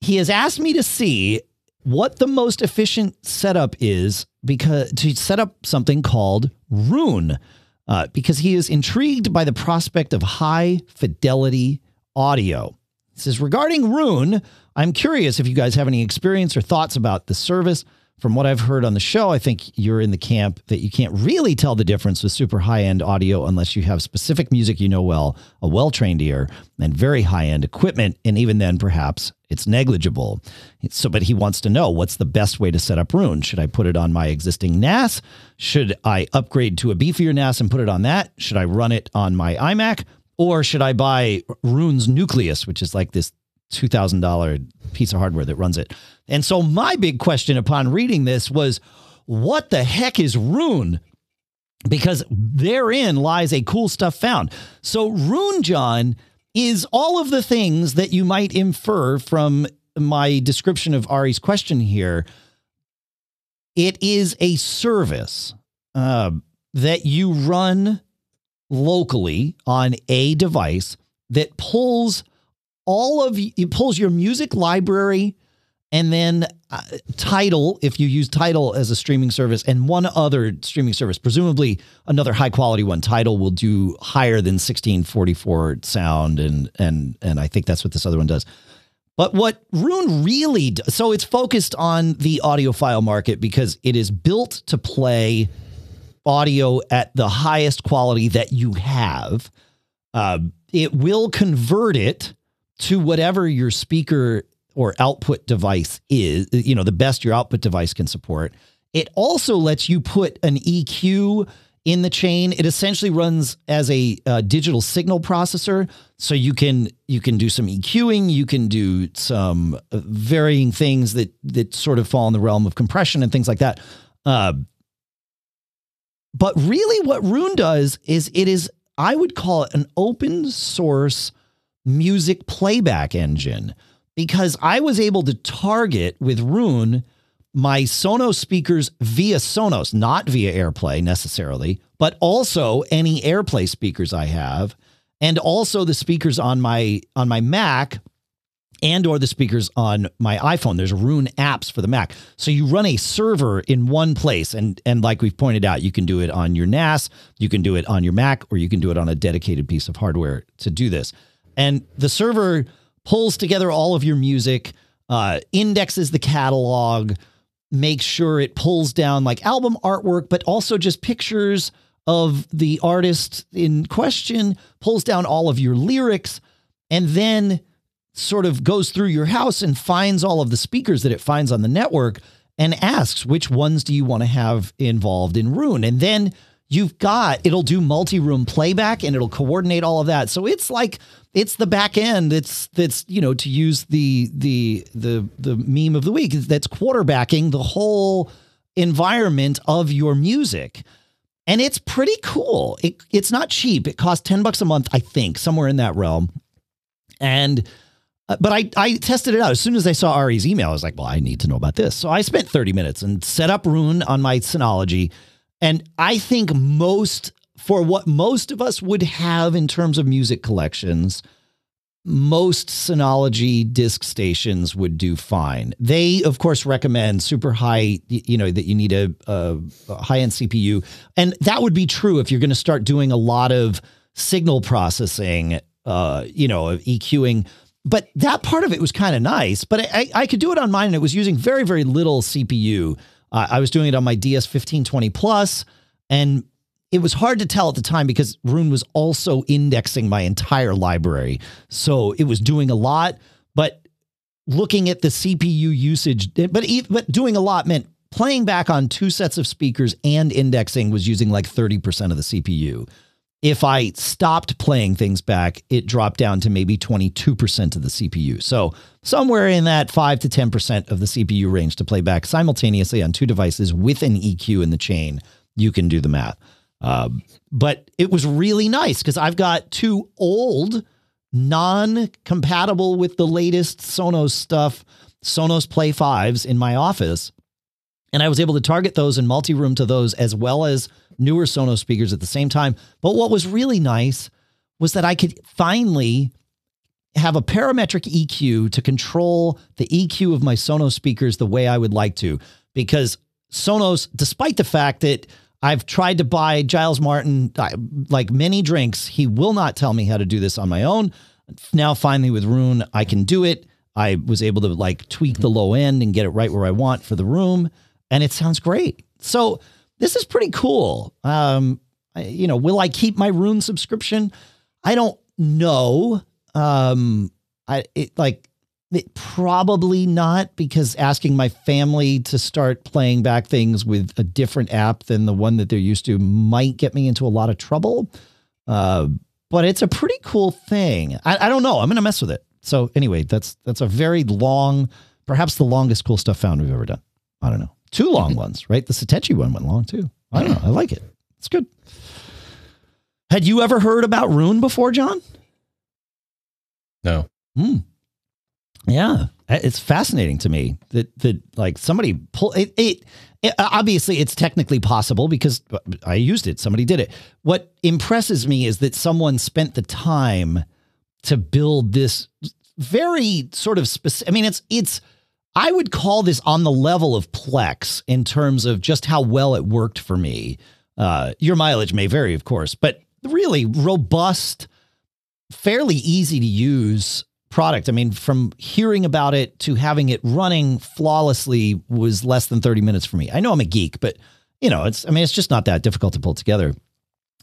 he has asked me to see what the most efficient setup is because to set up something called Roon, uh, because he is intrigued by the prospect of high fidelity audio. He says regarding Roon, I'm curious if you guys have any experience or thoughts about the service. From what I've heard on the show, I think you're in the camp that you can't really tell the difference with super high end audio unless you have specific music you know well, a well trained ear, and very high end equipment. And even then, perhaps it's negligible. So, but he wants to know what's the best way to set up Roon. Should I put it on my existing NAS? Should I upgrade to a beefier NAS and put it on that? Should I run it on my iMac? Or should I buy Roon's Nucleus, which is like this $2,000 piece of hardware that runs it. And so my big question upon reading this was what the heck is Roon? Because therein lies a cool stuff found. So Roon John is all of the things that you might infer from my description of Ari's question here. It is a service uh, that you run locally on a device that pulls all of it pulls your music library and then uh, Tidal if you use Tidal as a streaming service and one other streaming service presumably another high quality one Tidal will do higher than 1644 sound and and and i think that's what this other one does. But what roon really does so it's focused on the audiophile market because it is built to play audio at the highest quality that you have uh, it will convert it to whatever your speaker or output device is, you know, the best your output device can support. It also lets you put an EQ in the chain. It essentially runs as a uh, digital signal processor, so you can you can do some EQing, you can do some uh, varying things that that sort of fall in the realm of compression and things like that. Uh, but really, what Roon does is it is I would call it an open source music playback engine. Because I was able to target with Roon my Sonos speakers via Sonos, not via AirPlay necessarily, but also any AirPlay speakers I have and also the speakers on my on my Mac and or the speakers on my iPhone. There's Roon apps for the Mac. So you run a server in one place and and like we've pointed out, you can do it on your NAS, you can do it on your Mac or you can do it on a dedicated piece of hardware to do this. And the server pulls together all of your music, uh, indexes the catalog, makes sure it pulls down like album artwork, but also just pictures of the artist in question, pulls down all of your lyrics, and then sort of goes through your house and finds all of the speakers that it finds on the network and asks which ones do you want to have involved in Roon. And then you've got it'll do multi-room playback and it'll coordinate all of that. So it's like it's the back end that's that's you know to use the the the the meme of the week that's quarterbacking the whole environment of your music. And it's pretty cool. It, it's not cheap. It costs 10 bucks a month, I think, somewhere in that realm. And but I, I tested it out as soon as I saw Ari's email. I was like, well, I need to know about this. So I spent 30 minutes and set up Roon on my Synology. And I think most, for what most of us would have in terms of music collections, most Synology disk stations would do fine. They, of course, recommend super high, you know, that you need a, a, high end CPU. And that would be true if you're going to start doing a lot of signal processing, uh, you know, EQing. But that part of it was kind of nice. But I, I could do it on mine and it was using very, very little CPU. Uh, I was doing it on my DS 1520 Plus, and it was hard to tell at the time because Roon was also indexing my entire library. So it was doing a lot, but looking at the CPU usage, but but doing a lot meant playing back on two sets of speakers and indexing was using like 30% of the CPU. If I stopped playing things back, it dropped down to maybe 22% of the CPU. So somewhere in that 5 to 10% of the CPU range to play back simultaneously on two devices with an EQ in the chain. You can do the math. Uh, but it was really nice because I've got two old, non compatible with the latest Sonos stuff, Sonos Play 5s in my office. And I was able to target those and multi room to those as well as newer Sonos speakers at the same time. But what was really nice was that I could finally have a parametric EQ to control the EQ of my Sonos speakers the way I would like to. Because Sonos, despite the fact that I've tried to buy Giles Martin uh, like many drinks, he will not tell me how to do this on my own. Now, finally, with Roon, I can do it. I was able to like tweak the low end and get it right where I want for the room, and it sounds great. So, this is pretty cool. Um, I, you know, will I keep my Roon subscription? I don't know. Um, I it like it, probably not because asking my family to start playing back things with a different app than the one that they're used to might get me into a lot of trouble. Uh, but it's a pretty cool thing. I, I don't know. I'm gonna mess with it. So anyway, that's that's a very long, perhaps the longest cool stuff found we've ever done. I don't know. Two long ones, right? The Satechi one went long too. I don't know. I like it. It's good. Had you ever heard about Roon before, John? No. Hmm. Yeah, uh, it's fascinating to me that that like somebody pull it, it, it. Uh, obviously, it's technically possible because uh, I used it. Somebody did it. What impresses me is that someone spent the time to build this very sort of specific. I mean, it's it's I would call this on the level of Plex in terms of just how well it worked for me. Uh, your mileage may vary, of course, but really robust, fairly easy to use product. I mean, from hearing about it to having it running flawlessly was less than 30 minutes for me. I know I'm a geek, but you know, it's I mean, it's just not that difficult to pull together.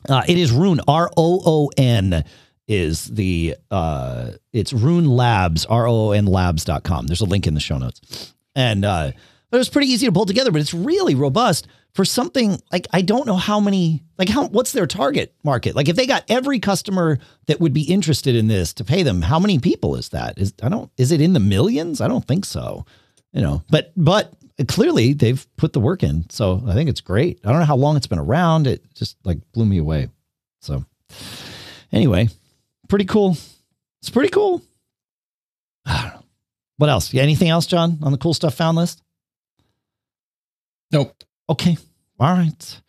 Uh, it is Roon, R O O N is the uh it's Roon Labs, R O O N labs.com. There's a link in the show notes. And uh but it was pretty easy to pull together, but it's really robust for something like I don't know how many like how what's their target market? Like if they got every customer that would be interested in this to pay them, how many people is that? Is I don't is it in the millions? I don't think so. You know, but but clearly they've put the work in. So I think it's great. I don't know how long it's been around. It just like blew me away. So anyway, pretty cool. It's pretty cool. I don't know. What else? Yeah, anything else, John, on the cool stuff found list? Nope. Okay. All right.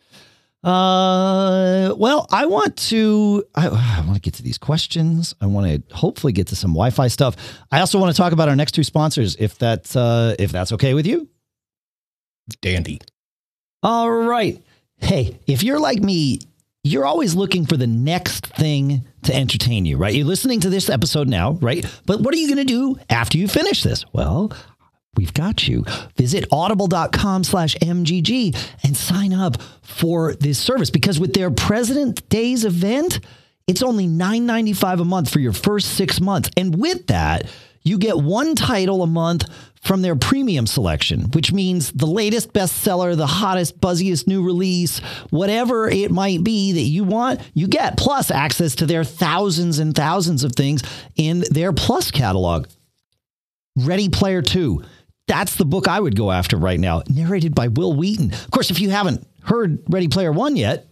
Uh, well, I want to. I, I want to get to these questions. I want to hopefully get to some Wi-Fi stuff. I also want to talk about our next two sponsors, if that's uh, if that's okay with you. Dandy. All right. Hey, if you're like me, you're always looking for the next thing to entertain you, right? You're listening to this episode now, right? But what are you going to do after you finish this? Well, we've got you. Visit audible.com slash MGG and sign up for this service because with their President Days event, it's only $9.95 a month for your first six months. And with that, you get one title a month from their premium selection, which means the latest bestseller, the hottest, buzziest new release, whatever it might be that you want, you get, plus access to their thousands and thousands of things in their Plus catalog. Ready Player 2. That's the book I would go after right now, narrated by Wil Wheaton. Of course, if you haven't heard Ready Player One yet,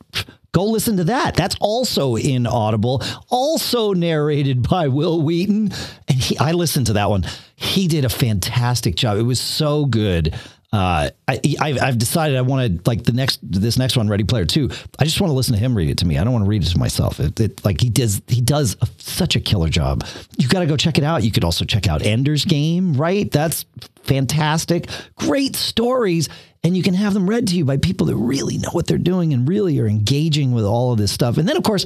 go listen to that. That's also in Audible, also narrated by Wil Wheaton. And he, I listened to that one. He did a fantastic job. It was so good. Uh, I, I've decided I want to like the next this next one, Ready Player Two. I just want to listen to him read it to me. I don't want to read it to myself. It, it like he does he does a, such a killer job. You got to go check it out. You could also check out Ender's Game. Right, that's fantastic. Great stories and you can have them read to you by people that really know what they're doing and really are engaging with all of this stuff. And then, of course,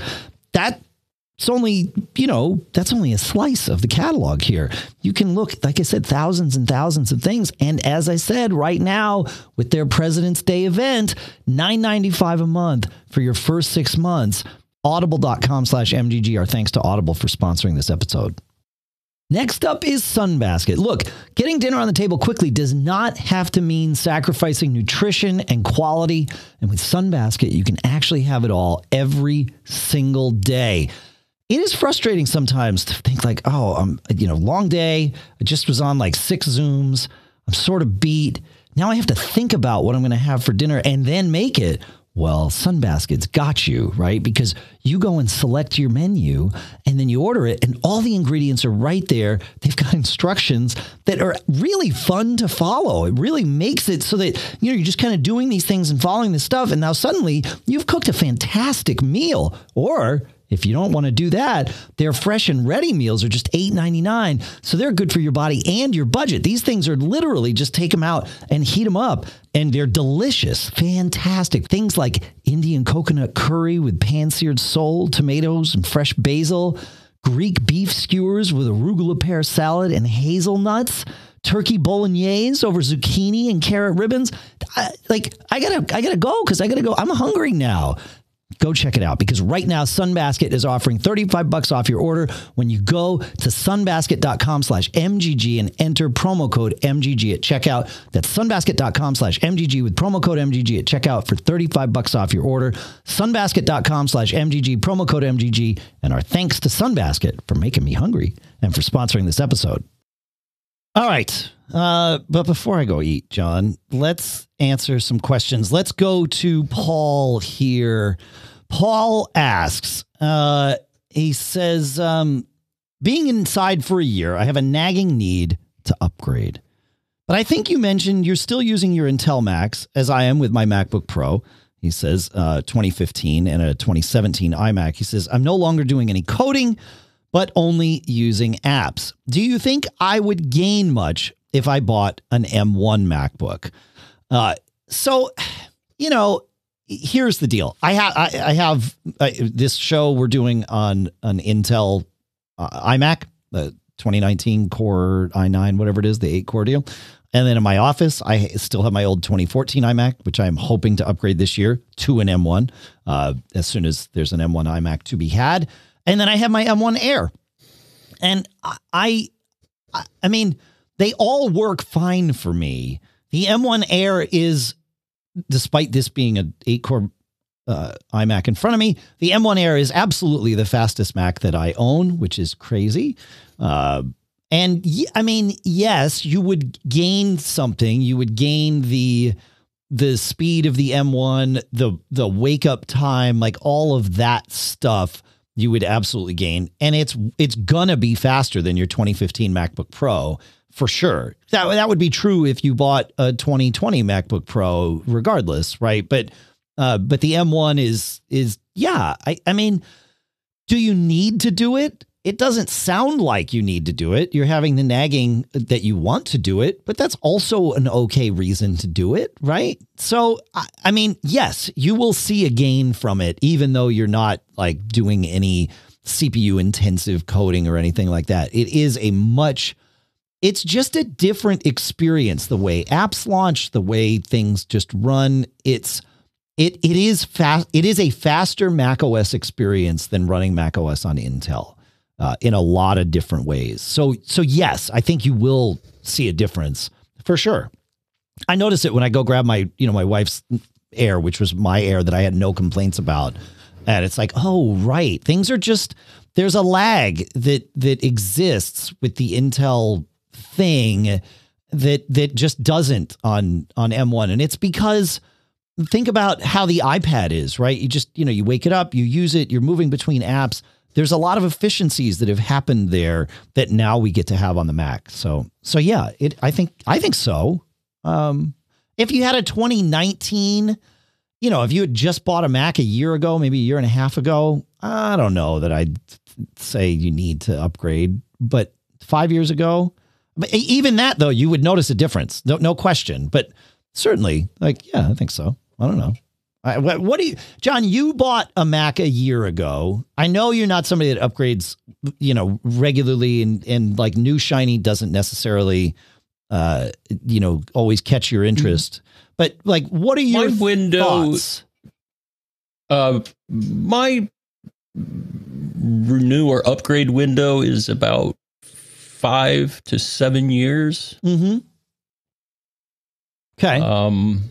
that it's only, you know, that's only a slice of the catalog here. You can look, like I said, thousands and thousands of things. And as I said, right now, with their President's Day event, $9.95 a month for your first six months. Audible.com slash MGG. Our thanks to Audible for sponsoring this episode. Next up is Sunbasket. Look, getting dinner on the table quickly does not have to mean sacrificing nutrition and quality. And with Sunbasket, you can actually have it all every single day. It is frustrating sometimes to think like, oh, I'm, you know, long day. I just was on like six Zooms. I'm sort of beat. Now I have to think about what I'm going to have for dinner and then make it. Well, Sunbasket's got you, right? Because you go and select your menu and then you order it, and all the ingredients are right there. They've got instructions that are really fun to follow. It really makes it so that you know you're just kind of doing these things and following this stuff, and now suddenly you've cooked a fantastic meal. Or if you don't want to do that, their fresh and ready meals are just $8.99. So they're good for your body and your budget. These things are literally just take them out and heat them up, and they're delicious, fantastic. Things like Indian coconut curry with pan seared sole, tomatoes, and fresh basil, Greek beef skewers with arugula pear salad and hazelnuts turkey bolognese over zucchini and carrot ribbons. I, like I gotta, I gotta go because I gotta go. I'm hungry now go check it out because right now Sunbasket is offering 35 bucks off your order when you go to sunbasket.com slash MGG and enter promo code MGG at checkout. That's sunbasket.com slash MGG with promo code MGG at checkout for 35 bucks off your order. Sunbasket.com slash MGG, promo code MGG. And our thanks to Sunbasket for making me hungry and for sponsoring this episode. All right. Uh, but before I go eat, John, let's answer some questions. Let's go to Paul here. Paul asks, uh, he says, um, being inside for a year, I have a nagging need to upgrade. But I think you mentioned you're still using your Intel Macs, as I am with my MacBook Pro. He says uh, 2015 and a 2017 iMac. He says, I'm no longer doing any coding, but only using apps. Do you think I would gain much if I bought an M1 MacBook? Uh, so, you know, here's the deal. I have I, I have this show we're doing on an Intel uh, iMac, the 2019 Core i9, whatever it is, the eight core deal. And then in my office, I still have my old 2014 iMac, which I'm hoping to upgrade this year to an M1 uh, as soon as there's an M1 iMac to be had. And then I have my M1 Air. And I, I, I mean, they all work fine for me. The M1 Air is despite this being an eight core uh, iMac in front of me, the M1 Air is absolutely the fastest Mac that I own, which is crazy. Uh, and I mean, yes, you would gain something. You would gain the the speed of the M1, the the wake up time, like all of that stuff. You would absolutely gain, and it's it's gonna be faster than your 2015 MacBook Pro for sure. That that would be true if you bought a 2020 MacBook Pro, regardless, right? But uh, but the M1 is is yeah. I I mean, do you need to do it? It doesn't sound like you need to do it. You're having the nagging that you want to do it, but that's also an okay reason to do it, right? So I, I mean, yes, you will see a gain from it, even though you're not like doing any CPU intensive coding or anything like that. It is a much it's just a different experience the way apps launch the way things just run. It's it it is fast it is a faster mac os experience than running mac os on intel uh, in a lot of different ways. So so yes i think you will see a difference for sure. I notice it when i go grab my you know my wife's air which was my air that i had no complaints about. And it's like oh right. Things are just there's a lag that that exists with the intel thing that that just doesn't on on M1 and it's because think about how the iPad is, right? You just, you know, you wake it up, you use it, you're moving between apps. There's a lot of efficiencies that have happened there that now we get to have on the Mac. So, so yeah, it I think I think so. Um if you had a 2019, you know, if you had just bought a Mac a year ago, maybe a year and a half ago, I don't know that I'd say you need to upgrade, but 5 years ago, but even that, though, you would notice a difference. No, no question. But certainly, like, yeah, I think so. I don't know. I, what, what do you, John? You bought a Mac a year ago. I know you're not somebody that upgrades, you know, regularly, and and like new shiny doesn't necessarily, uh, you know, always catch your interest. Mm-hmm. But like, what are your my window? Thoughts? Uh, my renew or upgrade window is about five to seven years. Mm-hmm. Okay. Um,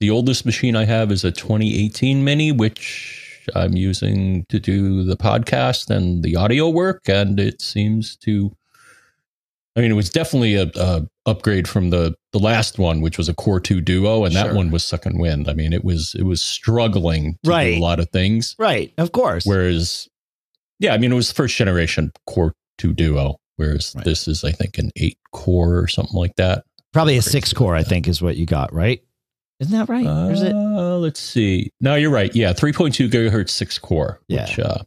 the oldest machine I have is a 2018 Mini, which I'm using to do the podcast and the audio work, and it seems to. I mean, it was definitely a, a upgrade from the the last one, which was a Core Two Duo, and Sure. that one was second wind. I mean, it was it was struggling to Right. do a lot of things. right. Of course. Whereas, yeah, I mean, it was the first generation Core Two Duo, whereas Right. this is, I think, an eight core or something like that. Probably a crazy six core, I like that. think, is what you got, right? Isn't that right? or is it? Uh, let's see. No, you're right. Yeah, 3.2 gigahertz six core, Yeah. which uh,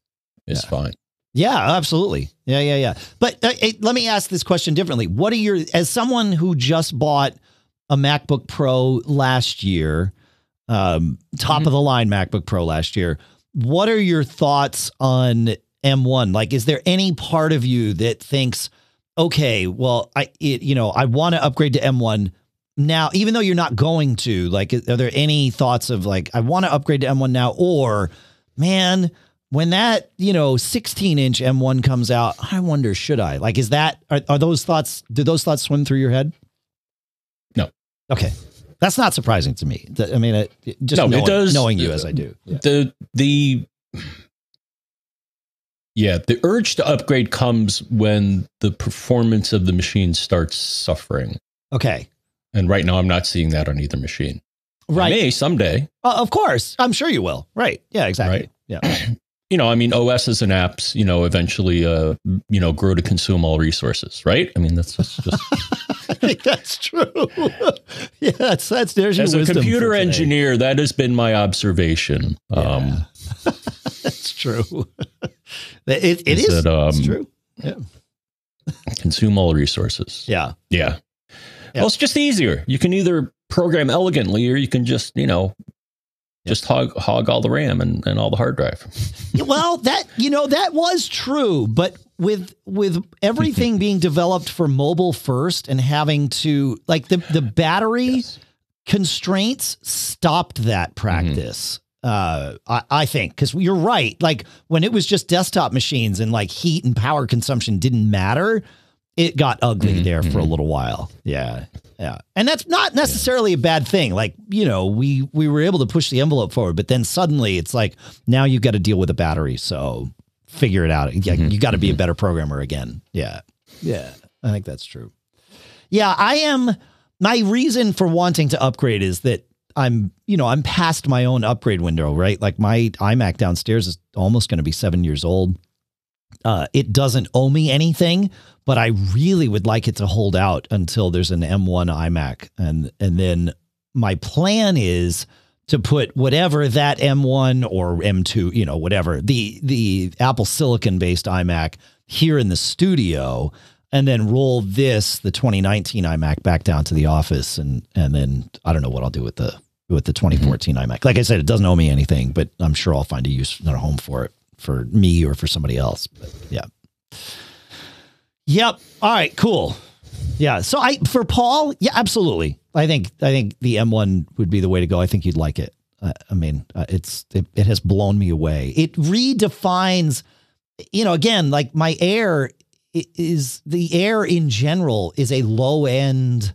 is Yeah. fine. Yeah, absolutely. Yeah, yeah, yeah. But uh, eh, let me ask this question differently. What are your, as someone who just bought a MacBook Pro last year, um, top Mhm. of the line MacBook Pro last year, what are your thoughts on M1? Like, is there any part of you that thinks, okay, well, I, it, you know, I want to upgrade to M1 now, even though you're not going to, like, are there any thoughts of like, I want to upgrade to M1 now, or man, when that you know 16 inch M1 comes out, I wonder should I like is that are, are those thoughts? Do those thoughts swim through your head? No. Okay, that's not surprising to me. I mean, just No, knowing, does- knowing you as I do. Yeah. The the yeah, the urge to upgrade comes when the performance of the machine starts suffering. Okay, And right now, I'm not seeing that on either machine. I right. may someday. Uh, of course, I'm sure you will. Right? Yeah, exactly. Right. Yeah. You know, I mean, OSs and apps, you know, eventually, uh, you know, grow to consume all resources, right? I mean, that's just, just I think that's true. yeah, that's that's there's your as a computer engineer, that has been my observation. Um, that's true. it it Is is. that, um, it's true. consume all resources. Yeah. Yeah. Yeah. Well, it's just easier. You can either program elegantly or you can just, you know, just hog hog all the RAM and, and all the hard drive. Well, that you know that was true, but with with everything being developed for mobile first and having to like the the battery constraints stopped that practice. Uh, I, I think because you're right. Like when it was just desktop machines and like heat and power consumption didn't matter, it got ugly Mhm, there for a mhm. little while. Yeah, yeah, and that's not necessarily a bad thing. Like you know, we we were able to push the envelope forward, but then suddenly it's like now you've got to deal with a battery. So figure it out. Yeah, Mhm, you got to be a better programmer again. Yeah, yeah, I think that's true. Yeah, I am. My reason for wanting to upgrade is that I'm, you know, I'm past my own upgrade window, right? Like my iMac downstairs is almost going to be seven years old. Uh, it doesn't owe me anything, but I really would like it to hold out until there's an M1 iMac, and and then my plan is to put whatever that M1 or M2, you know, whatever the the Apple Silicon based iMac here in the studio, and then roll this the 2019 iMac back down to the office, and and then I don't know what I'll do with the with the mm-hmm. 2014 iMac. Like I said, it doesn't owe me anything, but I'm sure I'll find a use and a home for it for me or for somebody else. But yeah. Yep. All right. Cool. Yeah. So I for Paul, yeah, absolutely. I think I think the M1 would be the way to go. I think you'd like it. Uh, I mean, uh, it's it, it has blown me away. It redefines, you know, again, like my Air is the Air in general is a low end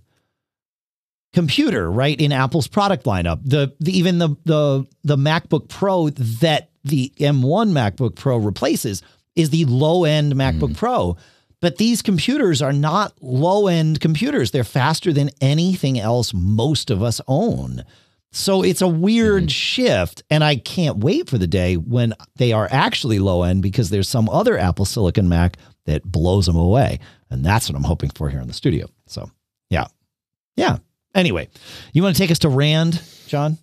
computer, right? In Apple's product lineup, the, the even the the the MacBook Pro that the M1 MacBook Pro replaces is the low end MacBook Pro. But these computers are not low end computers. They're faster than anything else most of us own. So it's a weird mm-hmm. shift. And I can't wait for the day when they are actually low end because there's some other Apple Silicon Mac that blows them away. And that's what I'm hoping for here in the studio. So, yeah. Yeah. Anyway, you want to take us to Rand, John?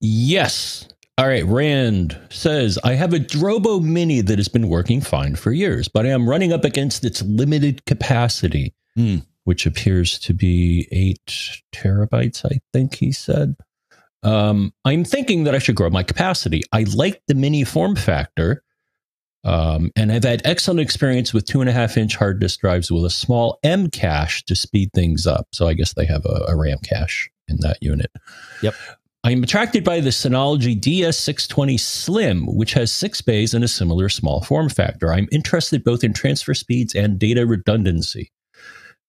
Yes. All right. Rand says, I have a Drobo Mini that has been working fine for years, but I am running up against its limited capacity, Hmm. which appears to be eight terabytes, I think he said. Um, I'm thinking that I should grow my capacity. I like the mini form factor. Um, and I've had excellent experience with two and a half inch hard disk drives with a small M cache to speed things up. So I guess they have a, a RAM cache in that unit. Yep. I'm attracted by the Synology DS620 Slim, which has six bays and a similar small form factor. I'm interested both in transfer speeds and data redundancy.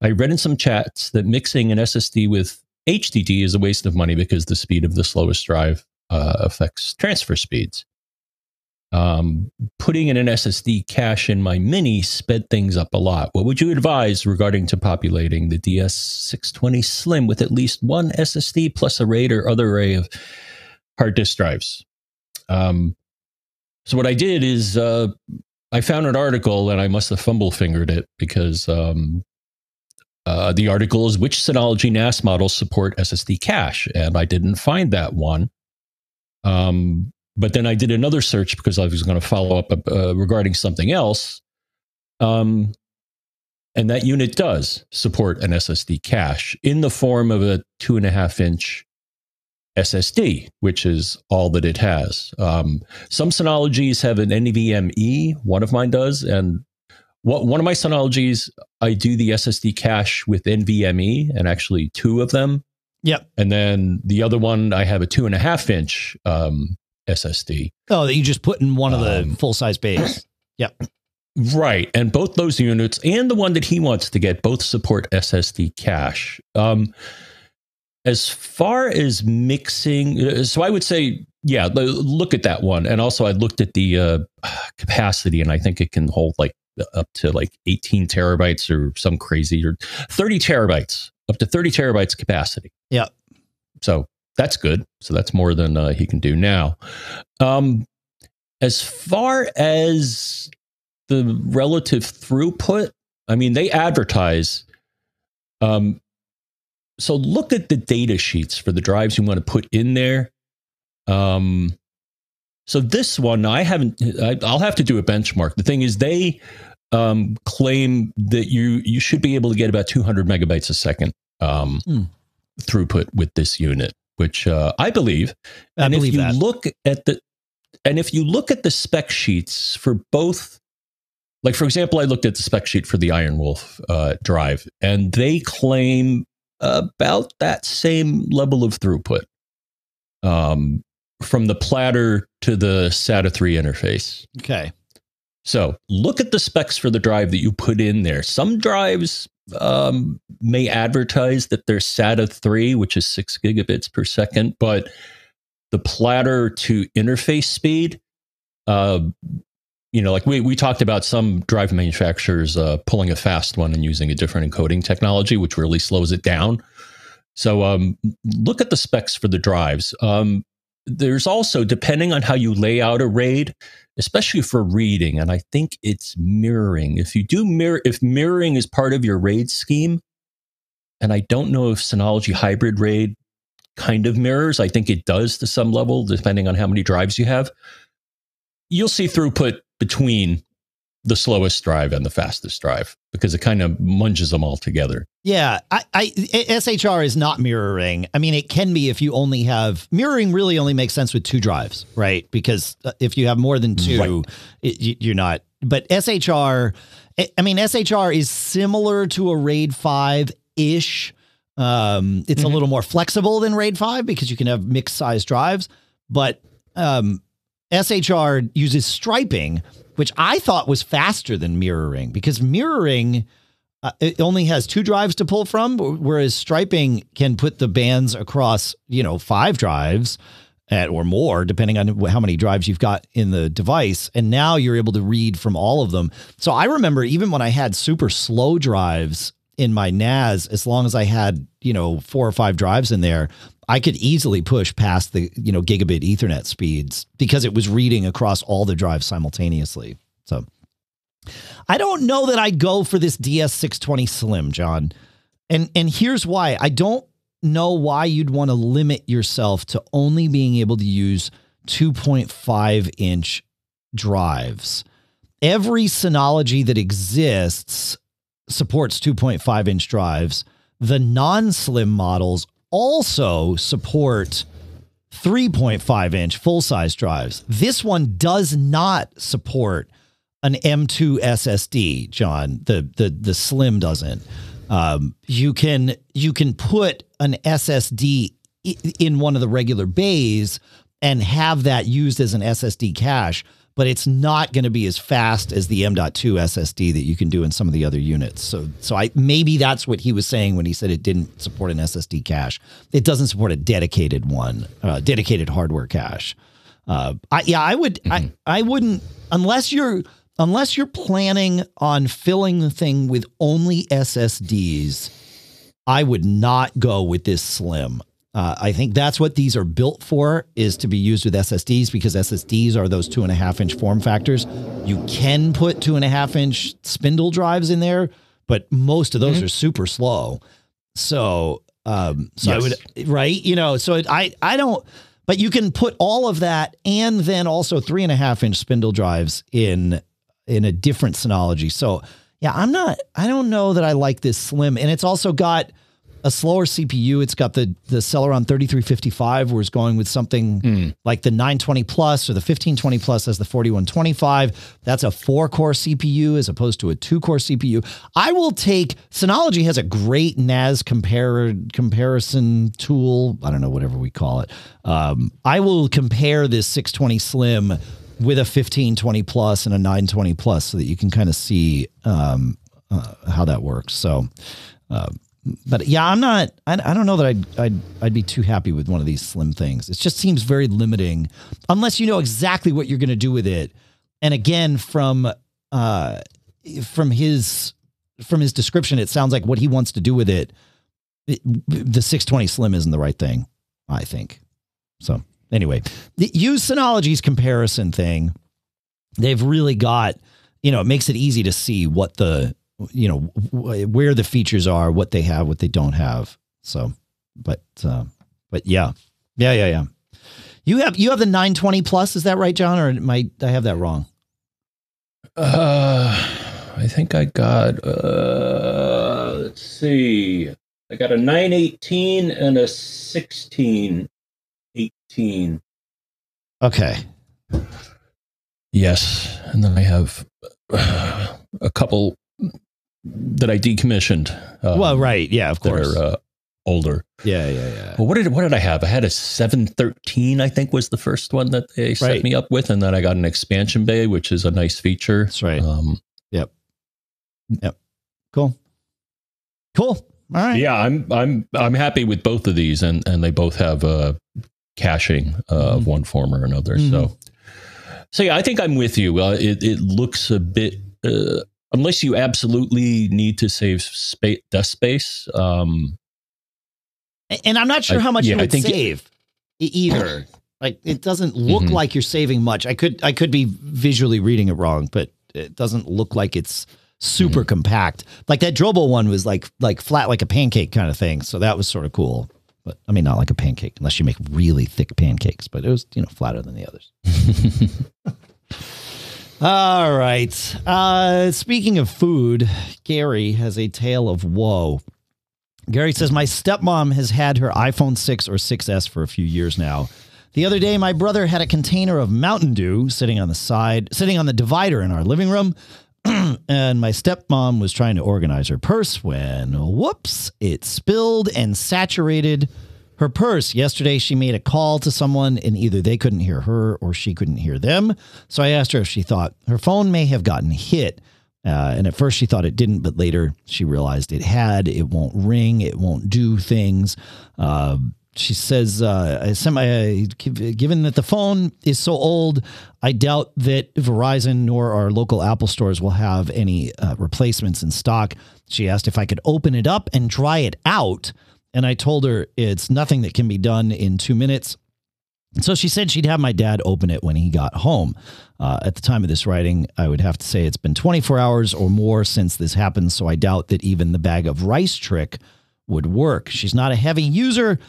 I read in some chats that mixing an SSD with HDD is a waste of money because the speed of the slowest drive uh, affects transfer speeds. Um, putting in an SSD cache in my mini sped things up a lot. What would you advise regarding to populating the DS620 Slim with at least one SSD plus a RAID or other array of hard disk drives? Um, so what I did is uh, I found an article and I must have fumble fingered it because um, uh, the article is which Synology NAS models support SSD cache, and I didn't find that one. Um, but then I did another search because I was going to follow up uh, regarding something else. Um, and that unit does support an SSD cache in the form of a two and a half inch SSD, which is all that it has. Um, some Synologies have an NVMe, one of mine does. And what, one of my Synologies, I do the SSD cache with NVMe and actually two of them. Yep. And then the other one, I have a two and a half inch um, SSD. Oh, that you just put in one of the um, full size bays. Yep. Right. And both those units and the one that he wants to get both support SSD cache. Um, as far as mixing, so I would say, yeah, look at that one. And also, I looked at the uh, capacity, and I think it can hold like up to like 18 terabytes or some crazy or 30 terabytes, up to 30 terabytes capacity. Yeah. So that's good. So that's more than uh, he can do now. Um, as far as the relative throughput, I mean, they advertise. Um, so look at the data sheets for the drives you want to put in there. Um, so this one, I haven't. I, will have to do a benchmark. The thing is, they um, claim that you you should be able to get about 200 megabytes a second um, hmm. throughput with this unit which uh, I believe. I and believe if you that. look at the and if you look at the spec sheets for both like for example i looked at the spec sheet for the IronWolf uh, drive and they claim about that same level of throughput um, from the platter to the sata 3 interface okay so look at the specs for the drive that you put in there some drives um, may advertise that they're SATA 3, which is six gigabits per second, but the platter to interface speed, uh, you know, like we, we talked about some drive manufacturers uh, pulling a fast one and using a different encoding technology, which really slows it down. So um, look at the specs for the drives. Um, there's also, depending on how you lay out a RAID, especially for reading. And I think it's mirroring. If you do mirror, if mirroring is part of your RAID scheme, and I don't know if Synology Hybrid RAID kind of mirrors, I think it does to some level, depending on how many drives you have. You'll see throughput between the slowest drive and the fastest drive because it kind of munges them all together. Yeah, I, I, SHR is not mirroring. I mean, it can be if you only have mirroring. Really, only makes sense with two drives, right? Because uh, if you have more than two, right. it, you're not. But SHR, I mean, SHR is similar to a RAID five ish. Um, it's mm-hmm. a little more flexible than RAID five because you can have mixed size drives, but um, SHR uses striping, which I thought was faster than mirroring because mirroring uh, it only has two drives to pull from, whereas striping can put the bands across, you know, five drives at, or more, depending on how many drives you've got in the device. And now you're able to read from all of them. So I remember even when I had super slow drives in my NAS, as long as I had, you know, four or five drives in there, I could easily push past the, you know, gigabit ethernet speeds because it was reading across all the drives simultaneously. So I don't know that I'd go for this DS620 Slim, John. And and here's why. I don't know why you'd want to limit yourself to only being able to use 2.5 inch drives. Every Synology that exists supports 2.5 inch drives. The non slim models also support 3.5 inch full size drives. This one does not support an M2 SSD, John. The the the Slim doesn't. Um, you can you can put an SSD in one of the regular bays and have that used as an SSD cache, but it's not going to be as fast as the M.2 SSD that you can do in some of the other units. So, so I maybe that's what he was saying when he said it didn't support an SSD cache. It doesn't support a dedicated one, uh, dedicated hardware cache. Uh, I, yeah, I would, mm-hmm. I, I wouldn't unless you're unless you're planning on filling the thing with only SSDs. I would not go with this slim. Uh, I think that's what these are built for is to be used with SSDs because SSDs are those two and a half inch form factors. You can put two and a half inch spindle drives in there, but most of those mm-hmm. are super slow. So, um, so yes. I would, right. You know, so it, I, I don't, but you can put all of that and then also three and a half inch spindle drives in, in a different Synology. So yeah, I'm not, I don't know that I like this slim and it's also got, a slower CPU. It's got the the Celeron 3355, where it's going with something mm. like the 920 Plus or the 1520 Plus as the 4125. That's a four core CPU as opposed to a two core CPU. I will take Synology has a great NAS compare comparison tool. I don't know whatever we call it. Um, I will compare this 620 Slim with a 1520 Plus and a 920 Plus so that you can kind of see um, uh, how that works. So. Uh, but yeah, I'm not. I, I don't know that I'd, I'd I'd be too happy with one of these slim things. It just seems very limiting, unless you know exactly what you're going to do with it. And again, from uh, from his from his description, it sounds like what he wants to do with it, it the 620 Slim isn't the right thing. I think. So anyway, the use Synology's comparison thing, they've really got. You know, it makes it easy to see what the you know where the features are, what they have, what they don't have. So, but uh, but yeah, yeah, yeah, yeah. You have you have the 920 plus, is that right, John? Or might I have that wrong? Uh, I think I got. Uh, let's see. I got a 918 and a 1618. Okay. Yes, and then I have uh, a couple that I decommissioned. Um, well, right, yeah, of course. Are, uh, older. Yeah, yeah, yeah. Well, what did what did I have? I had a seven thirteen. I think was the first one that they set right. me up with, and then I got an expansion bay, which is a nice feature. That's right. Um, yep. Yep. Cool. Cool. All right. Yeah, I'm I'm I'm happy with both of these, and and they both have uh, caching uh, mm-hmm. of one form or another. Mm-hmm. So, so yeah, I think I'm with you. Uh, it it looks a bit. Uh, unless you absolutely need to save space, desk space. Um, and I'm not sure I, how much yeah, you would save it, either. like it doesn't look mm-hmm. like you're saving much. I could I could be visually reading it wrong, but it doesn't look like it's super mm-hmm. compact. Like that Drobo one was like like flat like a pancake kind of thing. So that was sort of cool. But I mean not like a pancake unless you make really thick pancakes, but it was, you know, flatter than the others. All right. Uh, speaking of food, Gary has a tale of woe. Gary says, My stepmom has had her iPhone 6 or 6S for a few years now. The other day, my brother had a container of Mountain Dew sitting on the side, sitting on the divider in our living room. and my stepmom was trying to organize her purse when, whoops, it spilled and saturated her purse. Yesterday, she made a call to someone, and either they couldn't hear her or she couldn't hear them. So I asked her if she thought her phone may have gotten hit. Uh, and at first, she thought it didn't, but later she realized it had. It won't ring, it won't do things. Uh, she says, uh, given that the phone is so old, I doubt that Verizon nor our local Apple stores will have any uh, replacements in stock. She asked if I could open it up and try it out. And I told her it's nothing that can be done in two minutes. So she said she'd have my dad open it when he got home. Uh, at the time of this writing, I would have to say it's been 24 hours or more since this happened, so I doubt that even the bag of rice trick would work. She's not a heavy user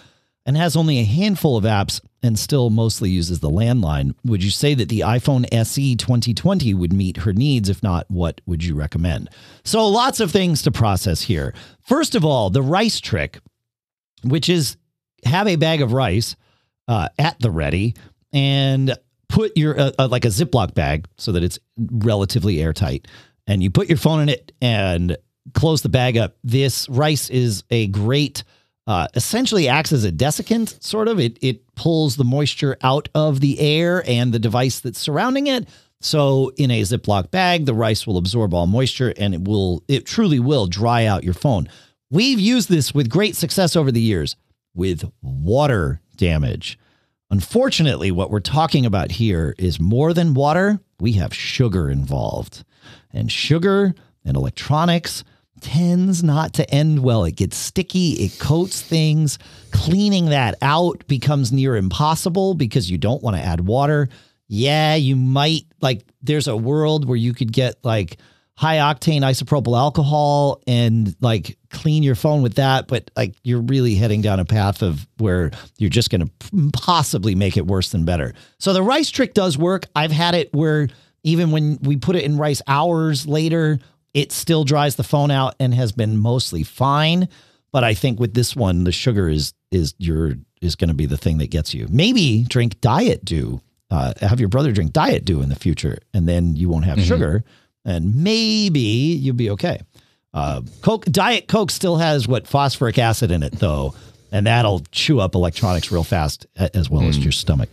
and has only a handful of apps and still mostly uses the landline. Would you say that the iPhone SE 2020 would meet her needs? If not, what would you recommend? So, lots of things to process here. First of all, the rice trick which is have a bag of rice uh, at the ready and put your uh, uh, like a Ziploc bag so that it's relatively airtight, and you put your phone in it and close the bag up. This rice is a great uh, essentially acts as a desiccant, sort of. It it pulls the moisture out of the air and the device that's surrounding it. So in a Ziploc bag, the rice will absorb all moisture and it will it truly will dry out your phone. We've used this with great success over the years with water damage. Unfortunately, what we're talking about here is more than water. We have sugar involved. And sugar and electronics tends not to end well. It gets sticky, it coats things. Cleaning that out becomes near impossible because you don't want to add water. Yeah, you might like there's a world where you could get like high octane isopropyl alcohol and like clean your phone with that, but like you're really heading down a path of where you're just going to possibly make it worse than better. So the rice trick does work. I've had it where even when we put it in rice hours later, it still dries the phone out and has been mostly fine. But I think with this one, the sugar is is your is going to be the thing that gets you. Maybe drink diet dew. Uh, have your brother drink diet dew in the future, and then you won't have mm-hmm. sugar, and maybe you'll be okay. Uh, Coke Diet Coke still has what phosphoric acid in it though, and that'll chew up electronics real fast as well mm. as your stomach.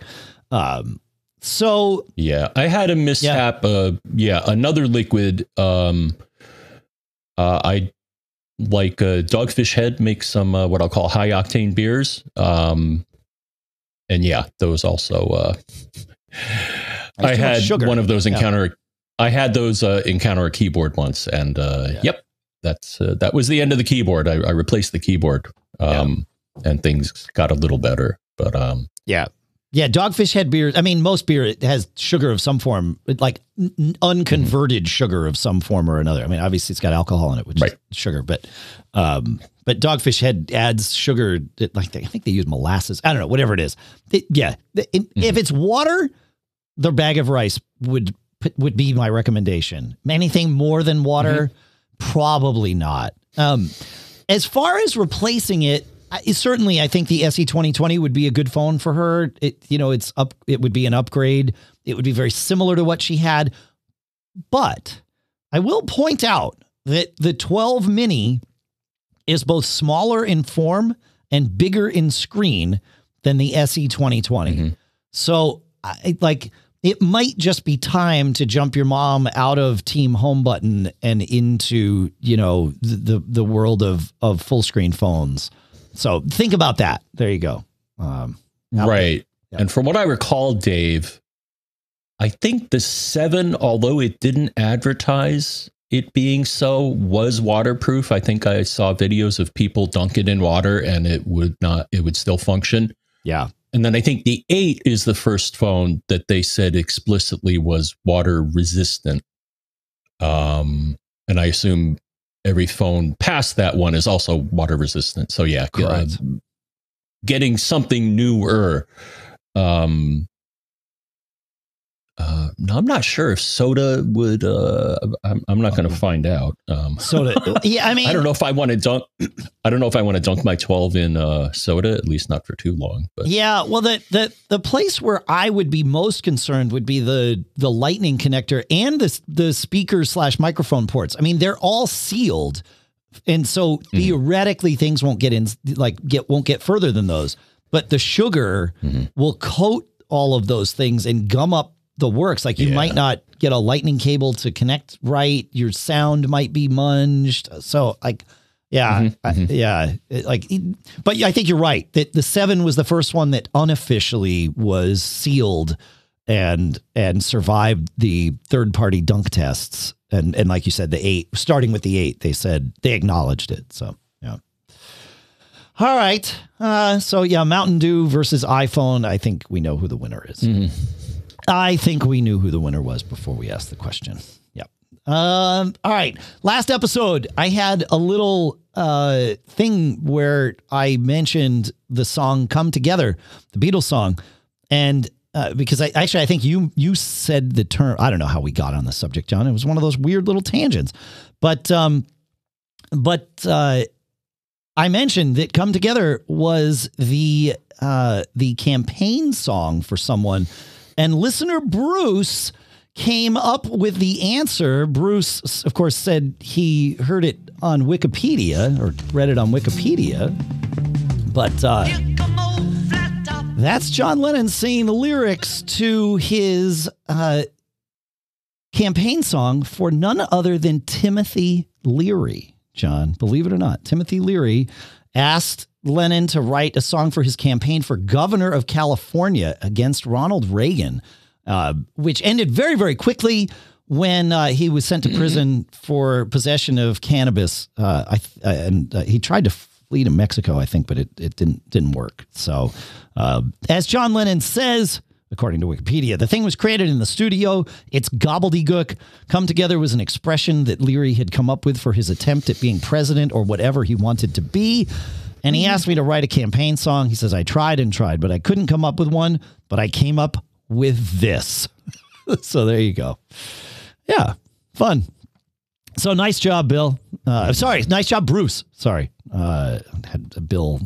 Um, so yeah, I had a mishap. Yeah, uh, yeah another liquid. Um, uh, I like uh, Dogfish Head makes some uh, what I'll call high octane beers. Um, and yeah, those also. Uh, I had one of those encounter. I had those uh, encounter a keyboard once, and uh, yeah. yep, that's uh, that was the end of the keyboard. I, I replaced the keyboard, um, yeah. and things got a little better. But um, yeah, yeah, Dogfish Head beer. I mean, most beer has sugar of some form, like unconverted mm-hmm. sugar of some form or another. I mean, obviously it's got alcohol in it, which right. is sugar, but um, but Dogfish Head adds sugar. Like they, I think they use molasses. I don't know, whatever it is. It, yeah, it, mm-hmm. if it's water, the bag of rice would would be my recommendation. Anything more than water, mm-hmm. probably not. Um, as far as replacing it, I, certainly, I think the SE 2020 would be a good phone for her. It, you know, it's up. It would be an upgrade. It would be very similar to what she had. But I will point out that the 12 mini is both smaller in form and bigger in screen than the SE 2020. Mm-hmm. So, I, like, it might just be time to jump your mom out of Team Home Button and into, you know, the the, the world of of full screen phones. So think about that. There you go. Um, right. And from what I recall, Dave, I think the seven, although it didn't advertise it being so, was waterproof. I think I saw videos of people dunk it in water and it would not, it would still function. Yeah. And then I think the eight is the first phone that they said explicitly was water resistant. Um, and I assume every phone past that one is also water resistant. So yeah, uh, getting something newer um, uh, no, I'm not sure if soda would. Uh, I'm, I'm not going to find out. Um, soda, yeah. I mean, I don't know if I want to dunk. I don't know if I want to dunk my 12 in uh, soda. At least not for too long. But yeah, well, the the the place where I would be most concerned would be the the Lightning connector and the the speaker slash microphone ports. I mean, they're all sealed, and so mm-hmm. theoretically things won't get in. Like get won't get further than those. But the sugar mm-hmm. will coat all of those things and gum up the works. Like you yeah. might not get a lightning cable to connect right. Your sound might be munged. So like, yeah, mm-hmm, I, mm-hmm. yeah, like, but I think you're right that the seven was the first one that unofficially was sealed and and survived the third party dunk tests. And and like you said, the eight, starting with the eight, they said they acknowledged it. So yeah. All right. Uh, so yeah, Mountain Dew versus iPhone. I think we know who the winner is. Mm-hmm. I think we knew who the winner was before we asked the question. Yep. Um, all right. Last episode, I had a little uh, thing where I mentioned the song "Come Together," the Beatles song, and uh, because I actually I think you you said the term. I don't know how we got on the subject, John. It was one of those weird little tangents, but um, but uh, I mentioned that "Come Together" was the uh, the campaign song for someone and listener Bruce came up with the answer. Bruce, of course, said he heard it on Wikipedia or read it on Wikipedia. But uh, that's John Lennon singing the lyrics to his uh, campaign song for none other than Timothy Leary. John, believe it or not, Timothy Leary asked Lennon to write a song for his campaign for governor of California against Ronald Reagan, uh, which ended very, very quickly when uh, he was sent to prison for possession of cannabis. Uh, I, and uh, he tried to flee to Mexico, I think, but it, it didn't didn't work. So, uh, as John Lennon says, according to Wikipedia. The thing was created in the studio. It's gobbledygook. Come together was an expression that Leary had come up with for his attempt at being president or whatever he wanted to be. And he asked me to write a campaign song. He says, I tried and tried, but I couldn't come up with one, but I came up with this. so there you go. Yeah, fun. So nice job, Bill. Uh, sorry, nice job, Bruce. Sorry, uh, had Bill.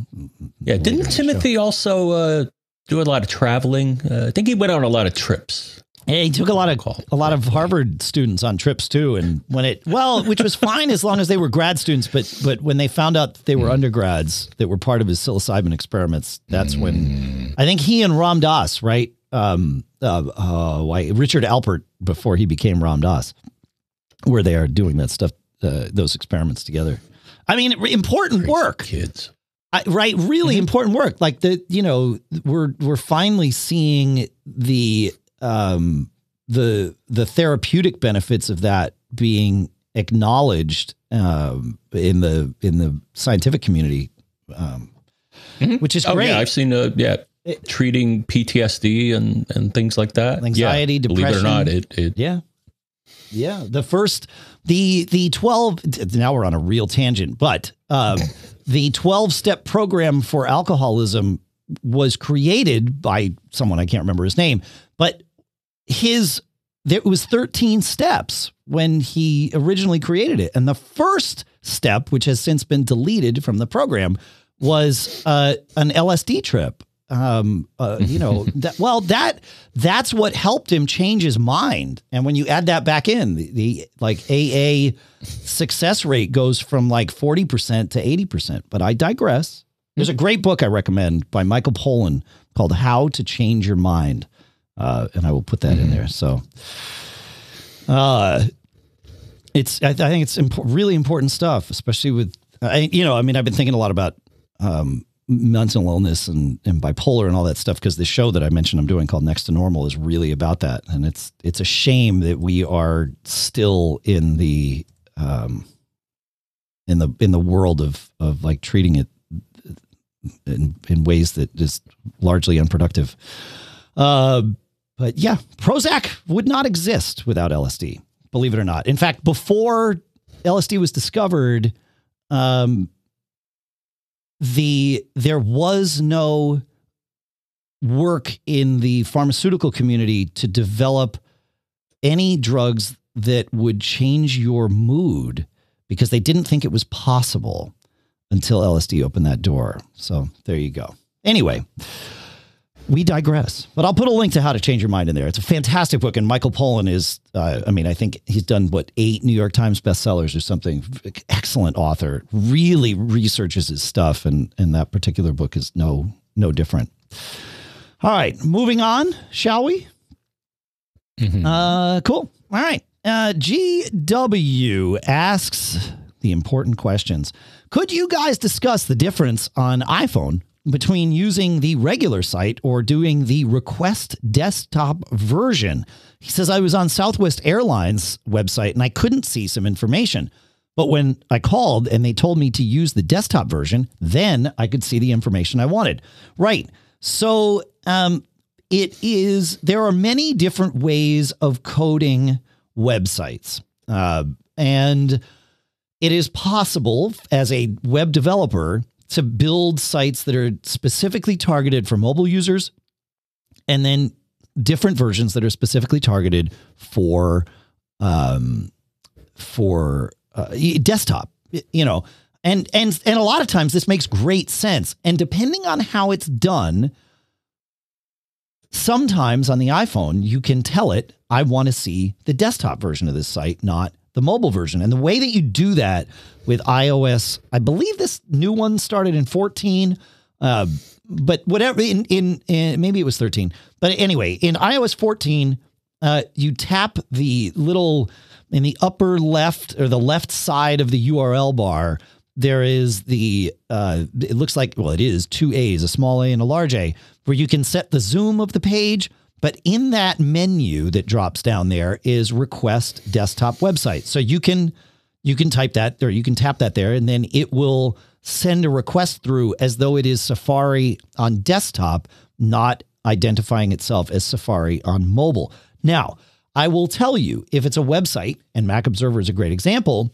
Yeah, didn't Timothy also uh, do a lot of traveling? Uh, I think he went on a lot of trips. Yeah, he took a lot of a lot of Harvard students on trips too, and when it well, which was fine as long as they were grad students, but but when they found out that they were mm. undergrads that were part of his psilocybin experiments, that's when I think he and Ram Dass, right? Um, uh, uh, why Richard Alpert before he became Ram Dass, were there doing that stuff, uh, those experiments together. I mean, important Crazy work, kids. I, right, really mm-hmm. important work. Like the, you know, we're we're finally seeing the um, the the therapeutic benefits of that being acknowledged um, in the in the scientific community, um, mm-hmm. which is oh, great. Yeah, I've seen uh, yeah it, treating PTSD and and things like that. Anxiety, yeah, depression. Believe it or not, it, it yeah yeah the first the the 12 now we're on a real tangent but uh, the 12 step program for alcoholism was created by someone I can't remember his name, but his there was 13 steps when he originally created it. And the first step, which has since been deleted from the program, was uh, an LSD trip um, uh, you know, that, well, that that's what helped him change his mind. And when you add that back in, the, the like AA success rate goes from like 40% to 80%. But I digress. There's a great book I recommend by Michael Pollan called How to Change Your Mind. Uh, and I will put that mm-hmm. in there. So, uh, it's, I, I think it's really important stuff, especially with, I, you know, I mean, I've been thinking a lot about, um, mental illness and, and bipolar and all that stuff because the show that I mentioned I'm doing called Next to Normal is really about that and it's it's a shame that we are still in the um in the in the world of of like treating it in in ways that is largely unproductive. Uh, but yeah, Prozac would not exist without LSD, believe it or not. In fact, before LSD was discovered, um, the there was no work in the pharmaceutical community to develop any drugs that would change your mood because they didn't think it was possible until LSD opened that door. So there you go. Anyway, we digress. But I'll put a link to How to Change Your Mind in there. It's a fantastic book. And Michael Pollan is, uh, I mean, I think he's done what, eight New York Times bestsellers or something. Excellent author. Really researches his stuff. And, and that particular book is no, no different. All right. Moving on, shall we? Mm-hmm. Uh, cool. All right. Uh, GW asks the important questions. Could you guys discuss the difference on iPhone between using the regular site or doing the request desktop version. He says, I was on Southwest Airlines website and I couldn't see some information. But when I called and they told me to use the desktop version, then I could see the information I wanted. Right. So um, it is, there are many different ways of coding websites. Uh, and it is possible as a web developer to build sites that are specifically targeted for mobile users and then different versions that are specifically targeted for um, for uh, desktop you know and and and a lot of times this makes great sense. And depending on how it's done sometimes on the iphone you can tell it i want to see the desktop version of this site not the mobile version. And the way that you do that with iOS, I believe this new one started in 14. Uh, but whatever in, in, in maybe it was 13. But anyway, in iOS 14, uh, you tap the little in the upper left or the left side of the URL bar. There is the uh, it looks like well it is two A's, a small A and a large A, where you can set the zoom of the page. But in that menu that drops down there is request desktop website. So you can you can type that or you can tap that there, and then it will send a request through as though it is Safari on desktop, not identifying itself as Safari on mobile. Now, I will tell you if it's a website, and Mac Observer is a great example,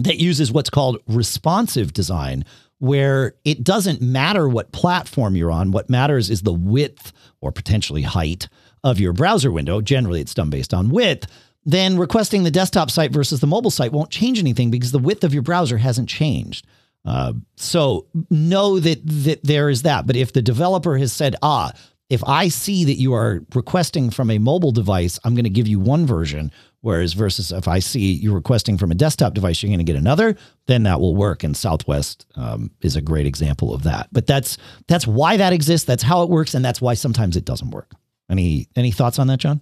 that uses what's called responsive design, where it doesn't matter what platform you're on. What matters is the width or potentially height of your browser window. Generally, it's done based on width. Then requesting the desktop site versus the mobile site won't change anything because the width of your browser hasn't changed. Uh, so know that that there is that. But if the developer has said, ah, if I see that you are requesting from a mobile device, I'm going to give you one version. Whereas versus if I see you're requesting from a desktop device, you're going to get another, then that will work. And Southwest um, is a great example of that. But that's that's why that exists. That's how it works, and that's why sometimes it doesn't work. Any any thoughts on that, John?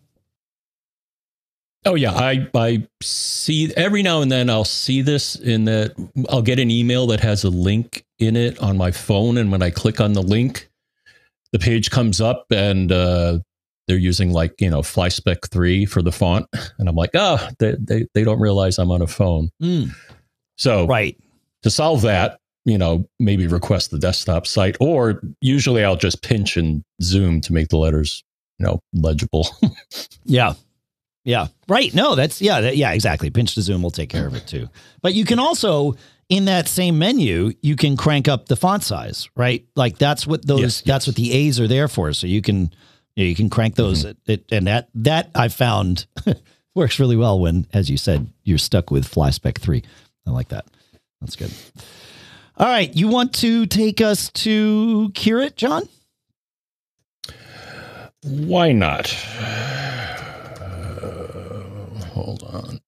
Oh yeah, I I see every now and then I'll see this in that I'll get an email that has a link in it on my phone, and when I click on the link, the page comes up and uh, they're using like you know FlySpec three for the font, and I'm like, oh, they they, they don't realize I'm on a phone. Mm. So Right. to solve that, you know, maybe request the desktop site, or usually I'll just pinch and zoom to make the letters you know legible. Yeah. Yeah. Right. No, that's yeah, that, yeah, exactly. Pinch to zoom will take care of it too. But you can also in that same menu, you can crank up the font size, right? Like that's what those Yes, that's what the A's are there for. So you can you, know, you can crank those mm-hmm. it, it, and that that I found works really well when as you said you're stuck with FlySpec 3. I like that. That's good. All right, you want to take us to Kirit, John? Why not? hold on.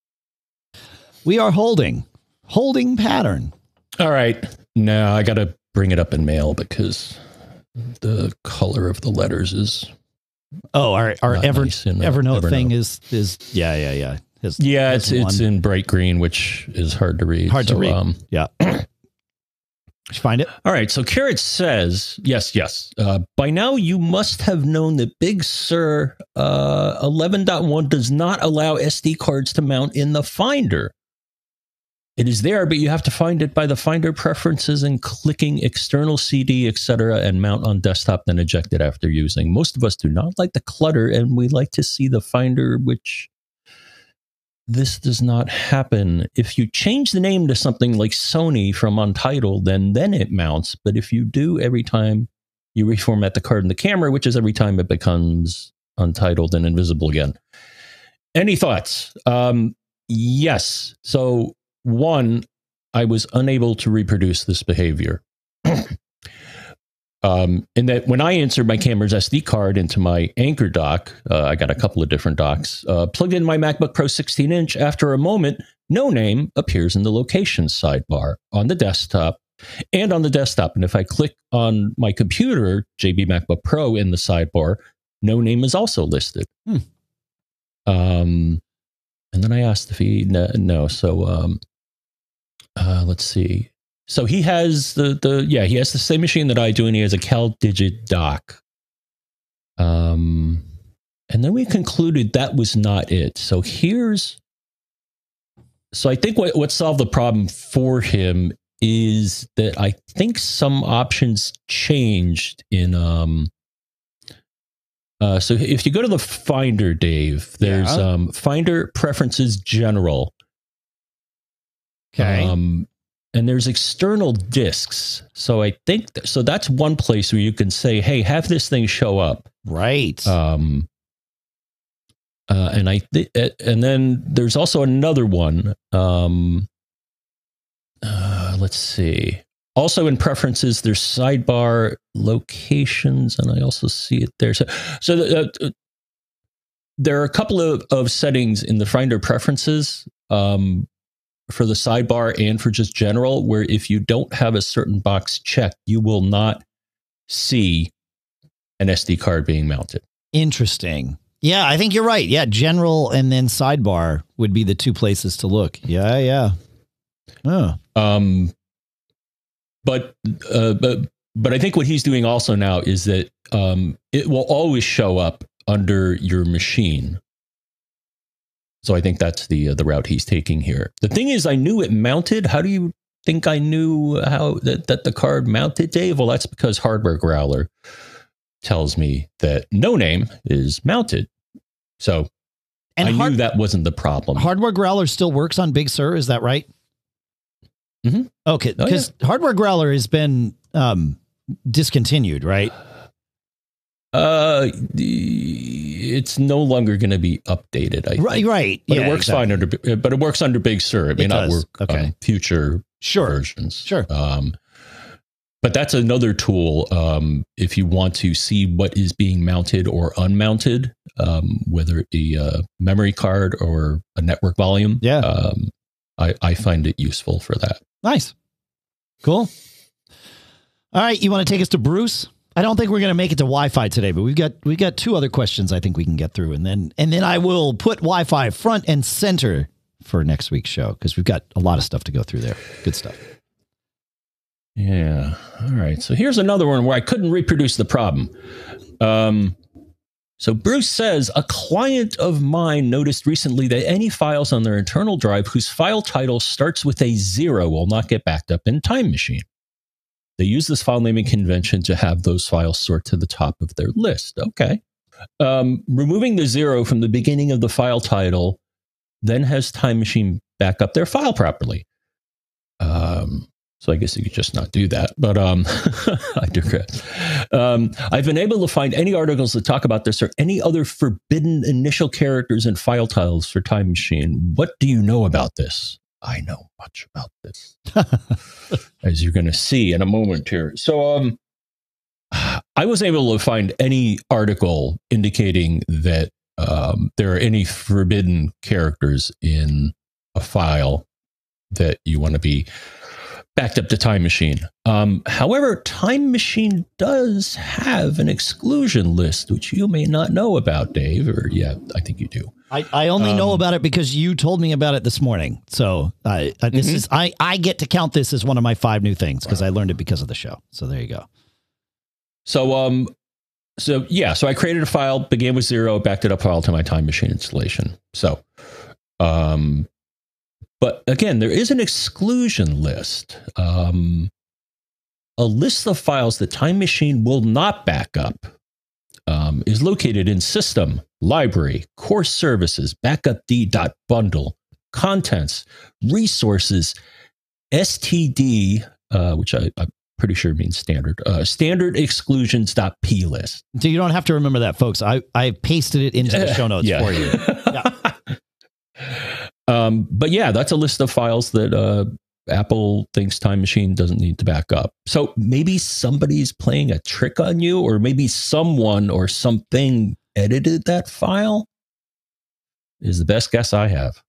We are holding holding pattern. All right. Now I got to bring it up in mail because the color of the letters is Oh, our our Not Ever nice uh, Evernote, Evernote. thing is is yeah yeah yeah. His, yeah, his it's it's in bright green, which is hard to read. Hard to read. Um, yeah. Did you find it? all right. So Carrot says, yes, yes. Uh, by now, you must have known that Big Sur uh, 11.1 does not allow SD cards to mount in the Finder. It is there, but you have to find it by the Finder preferences and clicking external CD, etc., and mount on desktop, then eject it after using. Most of us do not like the clutter, and we like to see the Finder, which this does not happen. If you change the name to something like Sony from Untitled, then then it mounts. But if you do every time you reformat the card in the camera, which is every time it becomes untitled and invisible again. Any thoughts? Um, yes. So one, I was unable to reproduce this behavior. um, in that when I inserted my camera's SD card into my Anker dock, uh, I got a couple of different docks, uh, plugged in my MacBook Pro 16 inch. After a moment, no name appears in the location sidebar on the desktop and on the desktop. And if I click on my computer, JB MacBook Pro in the sidebar, no name is also listed. Hmm. Um, and then I asked if he no. no. So um, uh, let's see. So he has the the yeah he has the same machine that I do, and he has a CalDigit dock. Um, and then we concluded that was not it. So here's. So I think what what solved the problem for him is that I think some options changed in um. Uh, so if you go to the Finder, Dave, there's Yeah. um, Finder Preferences General. Um, and there's external disks. So I think th- so. That's one place where you can say, "Hey, have this thing show up." Right. Um, uh, and I th- uh, and then there's also another one. Um, uh, let's see. Also in preferences, there's sidebar locations, and I also see it there. So, so the, uh, there are a couple of, of settings in the Finder preferences um, for the sidebar and for just general, where if you don't have a certain box checked, you will not see an SD card being mounted. Interesting. Yeah, I think you're right. Yeah, general and then sidebar would be the two places to look. Yeah, yeah. Oh. Um, but uh, but but I think what he's doing also now is that um, it will always show up under your machine. So I think that's the uh, the route he's taking here. The thing is, I knew it mounted. How do you think I knew how that, that the card mounted, Dave? Well, that's because Hardware Growler tells me that no name is mounted. So And I hard- knew that wasn't the problem. Hardware Growler still works on Big Sur, is that right? Mm-hmm. Okay, Oh, because Hardware Growler has been um, discontinued, right? Uh, it's no longer going to be updated. I Right, think. right. But yeah, it works exactly. fine under, but it works under Big Sur. It may It not does. work Okay. on future Sure, versions. sure. Um, but that's another tool. Um, if you want to see what is being mounted or unmounted, um, whether it be a memory card or a network volume, Yeah. um, I, I find it useful for that. Nice, cool. All right, you want to take us to Bruce? I don't think we're going to make it to Wi-Fi today, but we've got we've got two other questions I think we can get through, and then and then I will put Wi-Fi front and center for next week's show because we've got a lot of stuff to go through there. Good stuff. Yeah. All right. So here's another one where I couldn't reproduce the problem. Um, so Bruce says a client of mine noticed recently that any files on their internal drive whose file title starts with a zero will not get backed up in Time Machine. They use this file naming convention to have those files sort to the top of their list. Okay. Um, removing the zero from the beginning of the file title then has Time Machine back up their file properly. Um, so I guess you could just not do that. But um, I digress. Um, I've been able to find any articles that talk about this or any other forbidden initial characters and file titles for Time Machine. What do you know about this? I know much about this, as you're going to see in a moment here. So um, I was able to find any article indicating that um, there are any forbidden characters in a file that you want to be backed up to Time Machine. Um, however, Time Machine does have an exclusion list, which you may not know about, Dave. Or yeah, I think you do. I, I only know Um, about it because you told me about it this morning. So I I this Mhm. is I I get to count this as one of my five new things because I learned it because of the show. So there you go. So um, so yeah, so I created a file, began with zero, backed it up file to my Time Machine installation. So, um, but again, there is an exclusion list. Um, a list of files that Time Machine will not back up um, is located in System, Library, CoreServices, Backup.d.bundle, Contents, Resources, STD, uh, which I, I'm pretty sure means standard, uh, Standard Exclusions.p list. So you don't have to remember that, folks. I I pasted it into the show notes for you. um, but yeah, that's a list of files that uh, Apple thinks Time Machine doesn't need to back up. So maybe somebody's playing a trick on you, or maybe someone or something edited that file. Is the best guess I have.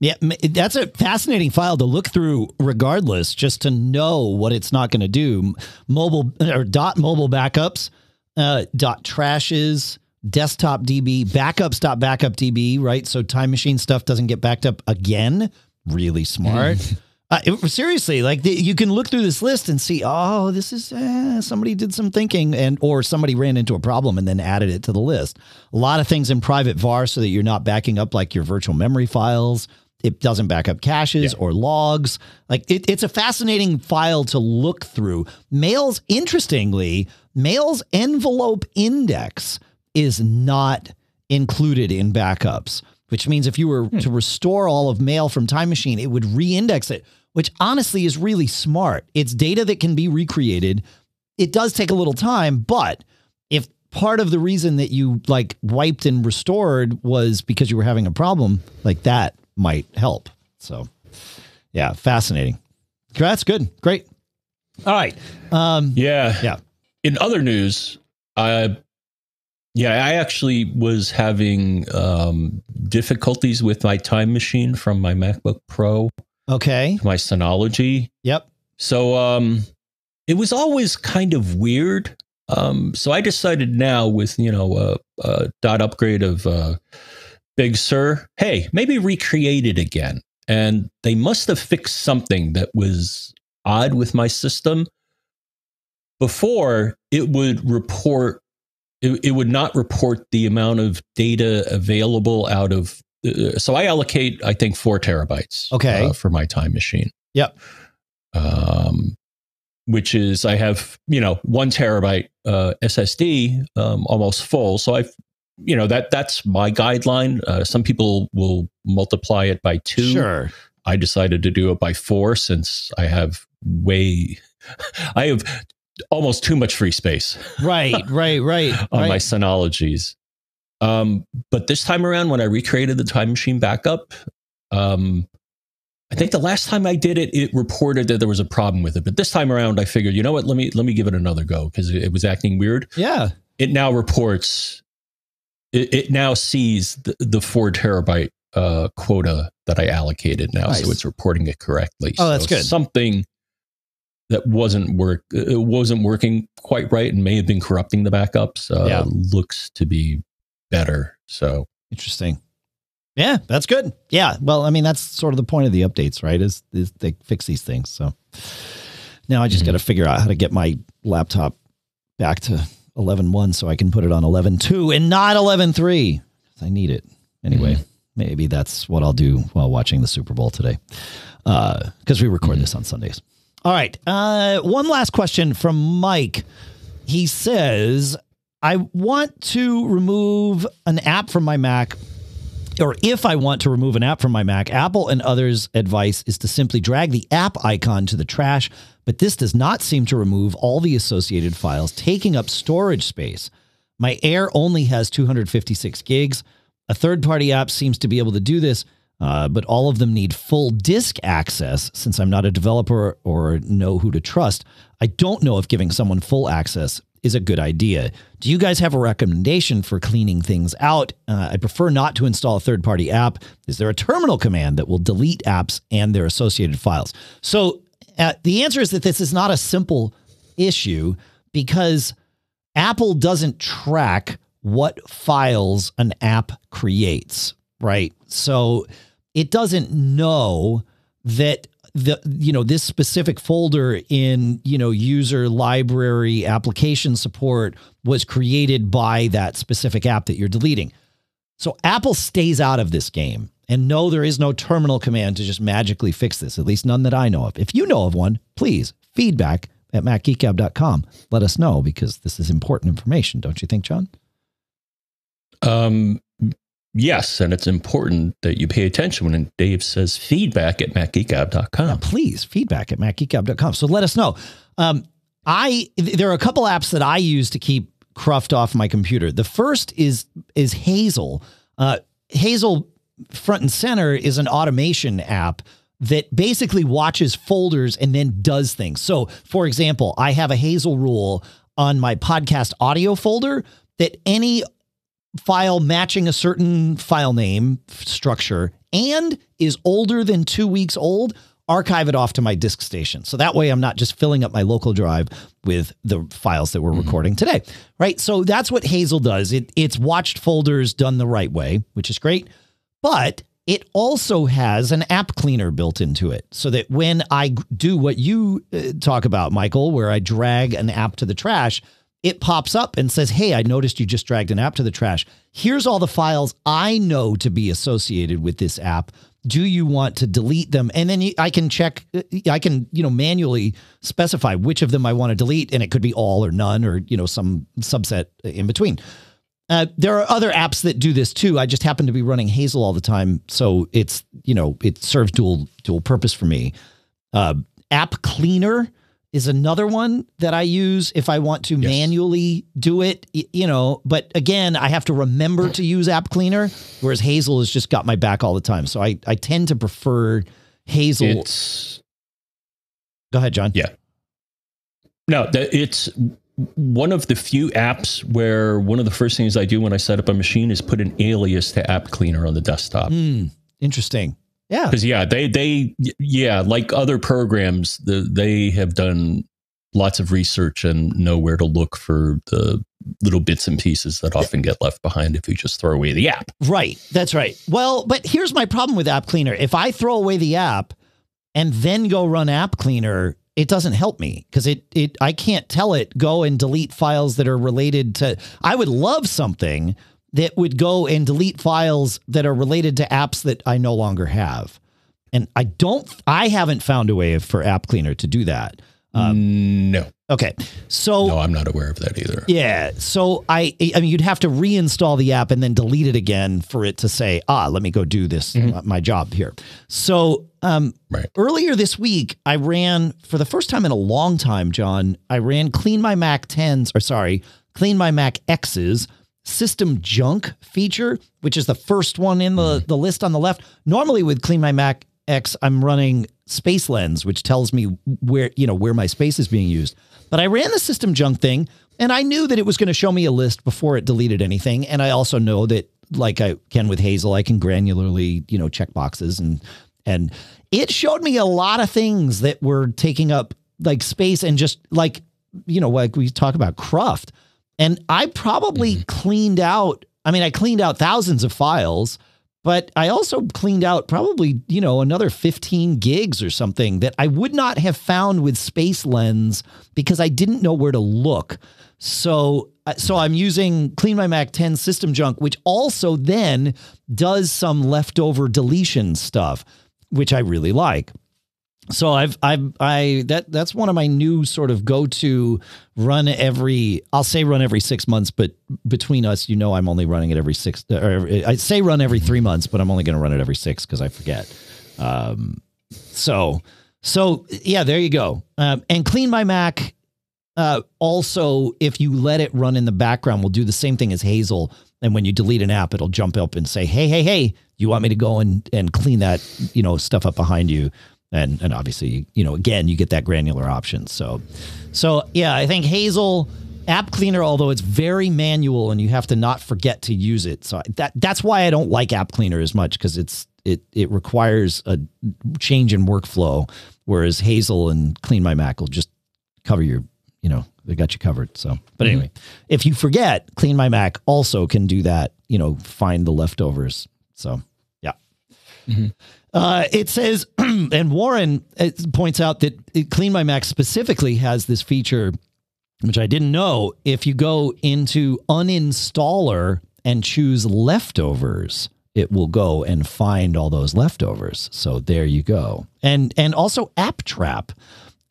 Yeah, that's a fascinating file to look through, regardless, just to know what it's not going to do. Mobile or dot mobile backups, uh, dot trashes, desktop DB, backups dot backup DB, right? So time machine stuff doesn't get backed up again. Really smart. uh, it- seriously, like the, you can look through this list and see, oh, this is eh, somebody did some thinking, and or somebody ran into a problem and then added it to the list. A lot of things in private var so that you're not backing up like your virtual memory files. It doesn't back up caches Yeah. or logs. Like it, it's a fascinating file to look through. Mail's interestingly, Mail's envelope index is not included in backups, which means if you were to restore all of mail from Time Machine, it would re-index it, which honestly is really smart. It's data that can be recreated. It does take a little time, but if part of the reason that you like wiped and restored was because you were having a problem, like that might help. So, yeah, fascinating. That's good. Great. All right. Um, Yeah. Yeah. In other news, I yeah, I actually was having um, difficulties with my time machine from my MacBook Pro, okay. my Synology. Yep. So um it was always kind of weird. Um, so I decided now with you know a, a dot upgrade of uh, Big Sur, hey, maybe recreate it again. And they must have fixed something that was odd with my system. Before it would report, it, it would not report the amount of data available out of. Uh, so I allocate, I think, four terabytes. Okay. Uh, for my time machine. Yep. Um, which is I have you know one terabyte uh, SSD um, almost full. So I've you know that that's my guideline. Uh, some people will multiply it by two. Sure. I decided to do it by four since I have way, I have almost too much free space. Right, right, right. on right. my Synologies. Um, but this time around, when I recreated the time machine backup, um, I think the last time I did it, it reported that there was a problem with it. But this time around, I figured, you know what? Let me let me give it another go because it, was acting weird. yeah. It now reports. It, it now sees the, the four terabyte uh, quota that I allocated now, Nice. so it's reporting it correctly. Oh, that's So good. Something that wasn't work it wasn't working quite right and may have been corrupting the backups. Uh, Yeah. looks to be better. So Interesting. Yeah, that's good. Yeah. Well, I mean, that's sort of the point of the updates, right? Is, is they fix these things. So now I just Mhm. got to figure out how to get my laptop back to 11.1 so I can put it on 11.2 and not 11.3. I need it. Anyway, maybe that's what I'll do while watching the Super Bowl today. Because we record this on Sundays. All right. Uh, one last question from Mike. He says, I want to remove an app from my Mac or if I want to remove an app from my Mac, Apple and others' advice is to simply drag the app icon to the trash, but this does not seem to remove all the associated files taking up storage space. My Air only has 256 gigs. A third party app seems to be able to do this, uh, but all of them need full disk access since I'm not a developer or know who to trust. I don't know if giving someone full access is a good idea. Do you guys have a recommendation for cleaning things out? Uh, I prefer not to install a third party app. Is there a terminal command that will delete apps and their associated files? So uh, the answer is that this is not a simple issue because Apple doesn't track what files an app creates, right? So it doesn't know that the you know this specific folder in you know user library application support was created by that specific app that you're deleting. So Apple stays out of this game. And no, there is no terminal command to just magically fix this, at least none that I know of. If you know of one, please feedback at macgeekgab.com. Let us know because this is important information, don't you think, John? um, yes, and it's important that you pay attention when Dave says feedback at Yeah, macgeekgab.com. please feedback at macgeekgab.com. So let us know. Um, I there are a couple apps that I use to keep cruft off my computer. The first is is Hazel. Uh, Hazel front and center is an automation app that basically watches folders and then does things. So, for example, I have a Hazel rule on my podcast audio folder that any file matching a certain file name structure and is older than two weeks old, archive it off to my disk station. So that way I'm not just filling up my local drive with the files that we're recording today. Right. So that's what Hazel does. It it's watched folders done the right way, which is great. But it also has an app cleaner built into it so that when I do what you uh, talk about, Michael, where I drag an app to the trash, it pops up and says, Hey, I noticed you just dragged an app to the trash. Here's all the files I know to be associated with this app. Do you want to delete them? And then I can check, I can, you know, manually specify which of them I want to delete. And it could be all or none or, you know, some subset in between. Uh, there are other apps that do this too. I just happen to be running Hazel all the time, so it's you know it serves dual dual purpose for me. Uh, App Cleaner is another one that I use if I want to Yes. manually do it. You know, but again, I have to remember to use App Cleaner, whereas Hazel has just got my back all the time. So I I tend to prefer Hazel. It's Go ahead, John. Yeah. no, it's one of the few apps where one of the first things I do when I set up a machine is put an alias to App Cleaner on the desktop. Hmm. interesting. Yeah. Because yeah, they they yeah, like other programs, the, they have done lots of research and know where to look for the little bits and pieces that often get left behind if you just throw away the app. Right. That's right. Well, but here's my problem with App Cleaner. If I throw away the app and then go run App Cleaner, it doesn't help me because it it I can't tell it go and delete files that are related to I would love something that would go and delete files that are related to apps that I no longer have. And I don't I haven't found a way for App Cleaner to do that. Um, no. Okay. So No, I'm not aware of that either. Yeah. So I I mean you'd have to reinstall the app and then delete it again for it to say, "Ah, let me go do this mm-hmm. my job here." So, um right. earlier this week I ran for the first time in a long time, John, I ran clean my Mac 10s or sorry, clean my Mac X's system junk feature, which is the first one in the the list on the left. Normally with clean my Mac X, I'm running Space Lens, which tells me where, you know, where my space is being used. But I ran the system junk thing and I knew that it was going to show me a list before it deleted anything. And I also know that like I can with Hazel, I can granularly, you know, check boxes and and it showed me a lot of things that were taking up like space and just like, you know, like we talk about cruft. And I probably mm-hmm. cleaned out, I mean, I cleaned out thousands of files but I also cleaned out probably, you know, another 15 gigs or something that I would not have found with Space Lens because I didn't know where to look. So uh, so I'm using Clean My Mac 10 system junk, which also then does some leftover deletion stuff, which I really like so I've I've I that that's one of my new sort of go to run every I'll say run every six months, but between us, you know, I'm only running it every six. Or I say run every three months, but I'm only going to run it every six because I forget. Um, so so yeah, there you go. Um, and clean my Mac. Uh, also, if you let it run in the background, will do the same thing as Hazel. And when you delete an app, it'll jump up and say, "Hey, hey, hey, you want me to go and and clean that you know stuff up behind you?" And and obviously you know again you get that granular option. So so yeah i think hazel app cleaner although it's very manual and you have to not forget to use it. So that that's why i don't like app cleaner as much because it's it it requires a change in workflow whereas hazel and clean my mac will just cover your you know they got you covered. So but mm-hmm. anyway if you forget clean my mac also can do that you know find the leftovers. So yeah. Mm-hmm. Uh, it says, and Warren uh, points out that Clean My Mac specifically has this feature, which I didn't know. If you go into uninstaller and choose leftovers, it will go and find all those leftovers. So there you go. And and also App Trap.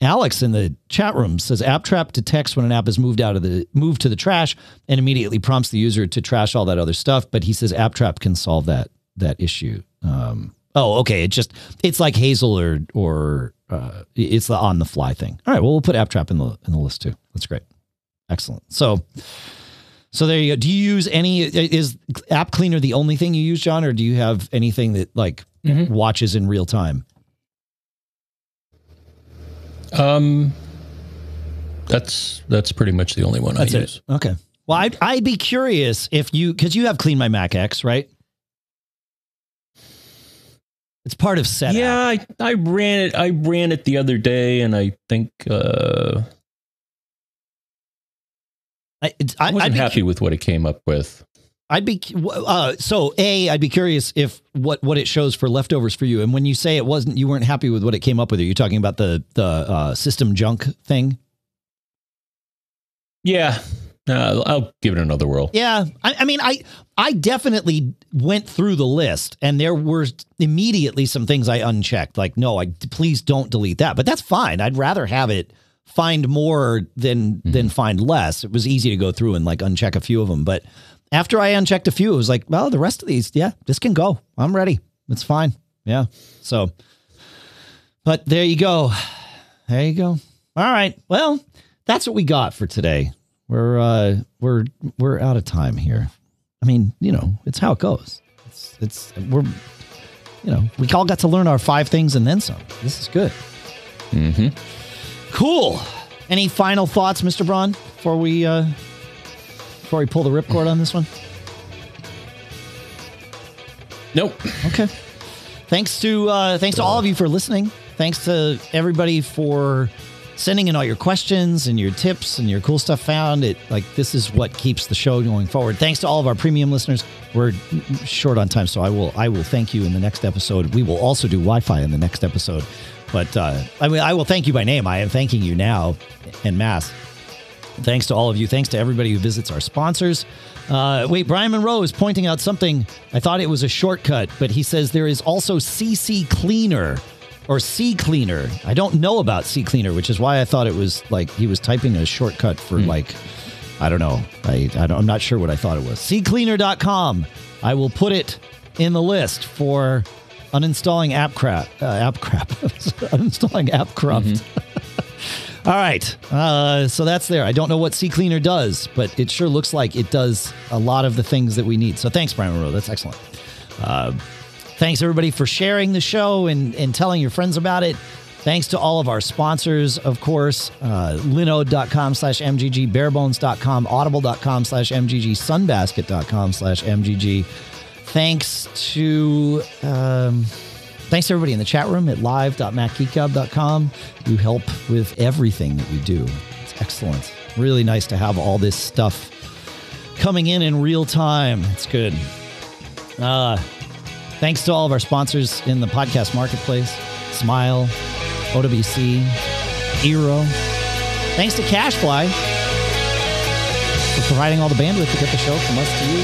Alex in the chat room says App Trap detects when an app is moved out of the moved to the trash and immediately prompts the user to trash all that other stuff. But he says App Trap can solve that that issue. Um, Oh, okay. It just it's like Hazel or or uh, it's the on the fly thing. All right. Well, we'll put App Trap in the in the list too. That's great. Excellent. So so there you go. Do you use any? Is App Cleaner the only thing you use, John, or do you have anything that like mm-hmm. watches in real time? Um, that's that's pretty much the only one that's I use. It. Okay. Well, I'd, I'd be curious if you because you have Clean My Mac X, right? It's part of set. Yeah, I, I ran it. I ran it the other day, and I think uh, I, I, I wasn't happy cu- with what it came up with. I'd be uh, so a. I'd be curious if what what it shows for leftovers for you. And when you say it wasn't, you weren't happy with what it came up with. Are you talking about the the uh, system junk thing? Yeah, uh, I'll give it another whirl. Yeah, I, I, mean, I I definitely went through the list, and there were immediately some things I unchecked. Like, no, I please don't delete that. But that's fine. I'd rather have it find more than mm-hmm. than find less. It was easy to go through and like uncheck a few of them. But after I unchecked a few, it was like, well, the rest of these, yeah, this can go. I'm ready. It's fine. Yeah. So, but there you go. There you go. All right. Well, that's what we got for today we're uh, we're we're out of time here. I mean, you know, it's how it goes. It's it's we're you know we all got to learn our five things and then some. This is good. Mm-hmm. Cool. Any final thoughts, Mr. Braun, before we uh, before we pull the ripcord on this one? Nope. Okay. Thanks to uh, thanks to all of you for listening. Thanks to everybody for sending in all your questions and your tips and your cool stuff found. It like this is what keeps the show going forward. Thanks to all of our premium listeners. We're short on time, so I will I will thank you in the next episode. We will also do Wi-Fi in the next episode. But uh, I mean, I will thank you by name. I am thanking you now en masse. Thanks to all of you. Thanks to everybody who visits our sponsors. Uh, wait, Brian Monroe is pointing out something. I thought it was a shortcut, but he says there is also CC Cleaner or C Cleaner. I don't know about C Cleaner, which is why I thought it was like he was typing a shortcut for mm. like, I don't know. I, I am not sure what I thought it was. CCleaner.com. I will put it in the list for uninstalling app crap. Uh, app crap. uninstalling app corrupt. Mm-hmm. All right. Uh, so that's there. I don't know what CCleaner does, but it sure looks like it does a lot of the things that we need. So thanks, Brian Monroe. That's excellent. Uh, thanks, everybody, for sharing the show and, and telling your friends about it. Thanks to all of our sponsors, of course, uh, linode.com slash MGG, barebones.com, audible.com slash MGG, sunbasket.com slash MGG. Thanks to... Um, Thanks to everybody in the chat room at live.macgeekgab.com. You help with everything that we do. It's excellent. Really nice to have all this stuff coming in in real time. It's good. Uh, thanks to all of our sponsors in the podcast marketplace Smile, OWC, Eero. Thanks to CacheFly for providing all the bandwidth to get the show from us to you.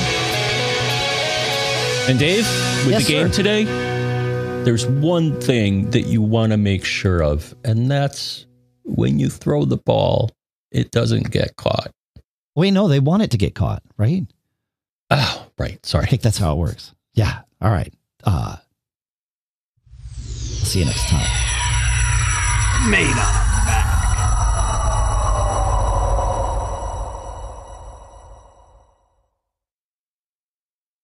And Dave, with yes, the game sir. today, there's one thing that you want to make sure of, and that's when you throw the ball, it doesn't get caught. Wait, no, they want it to get caught, right? Oh, right. Sorry. I think that's how it works. Yeah. All right. Uh, see you next time. Made up.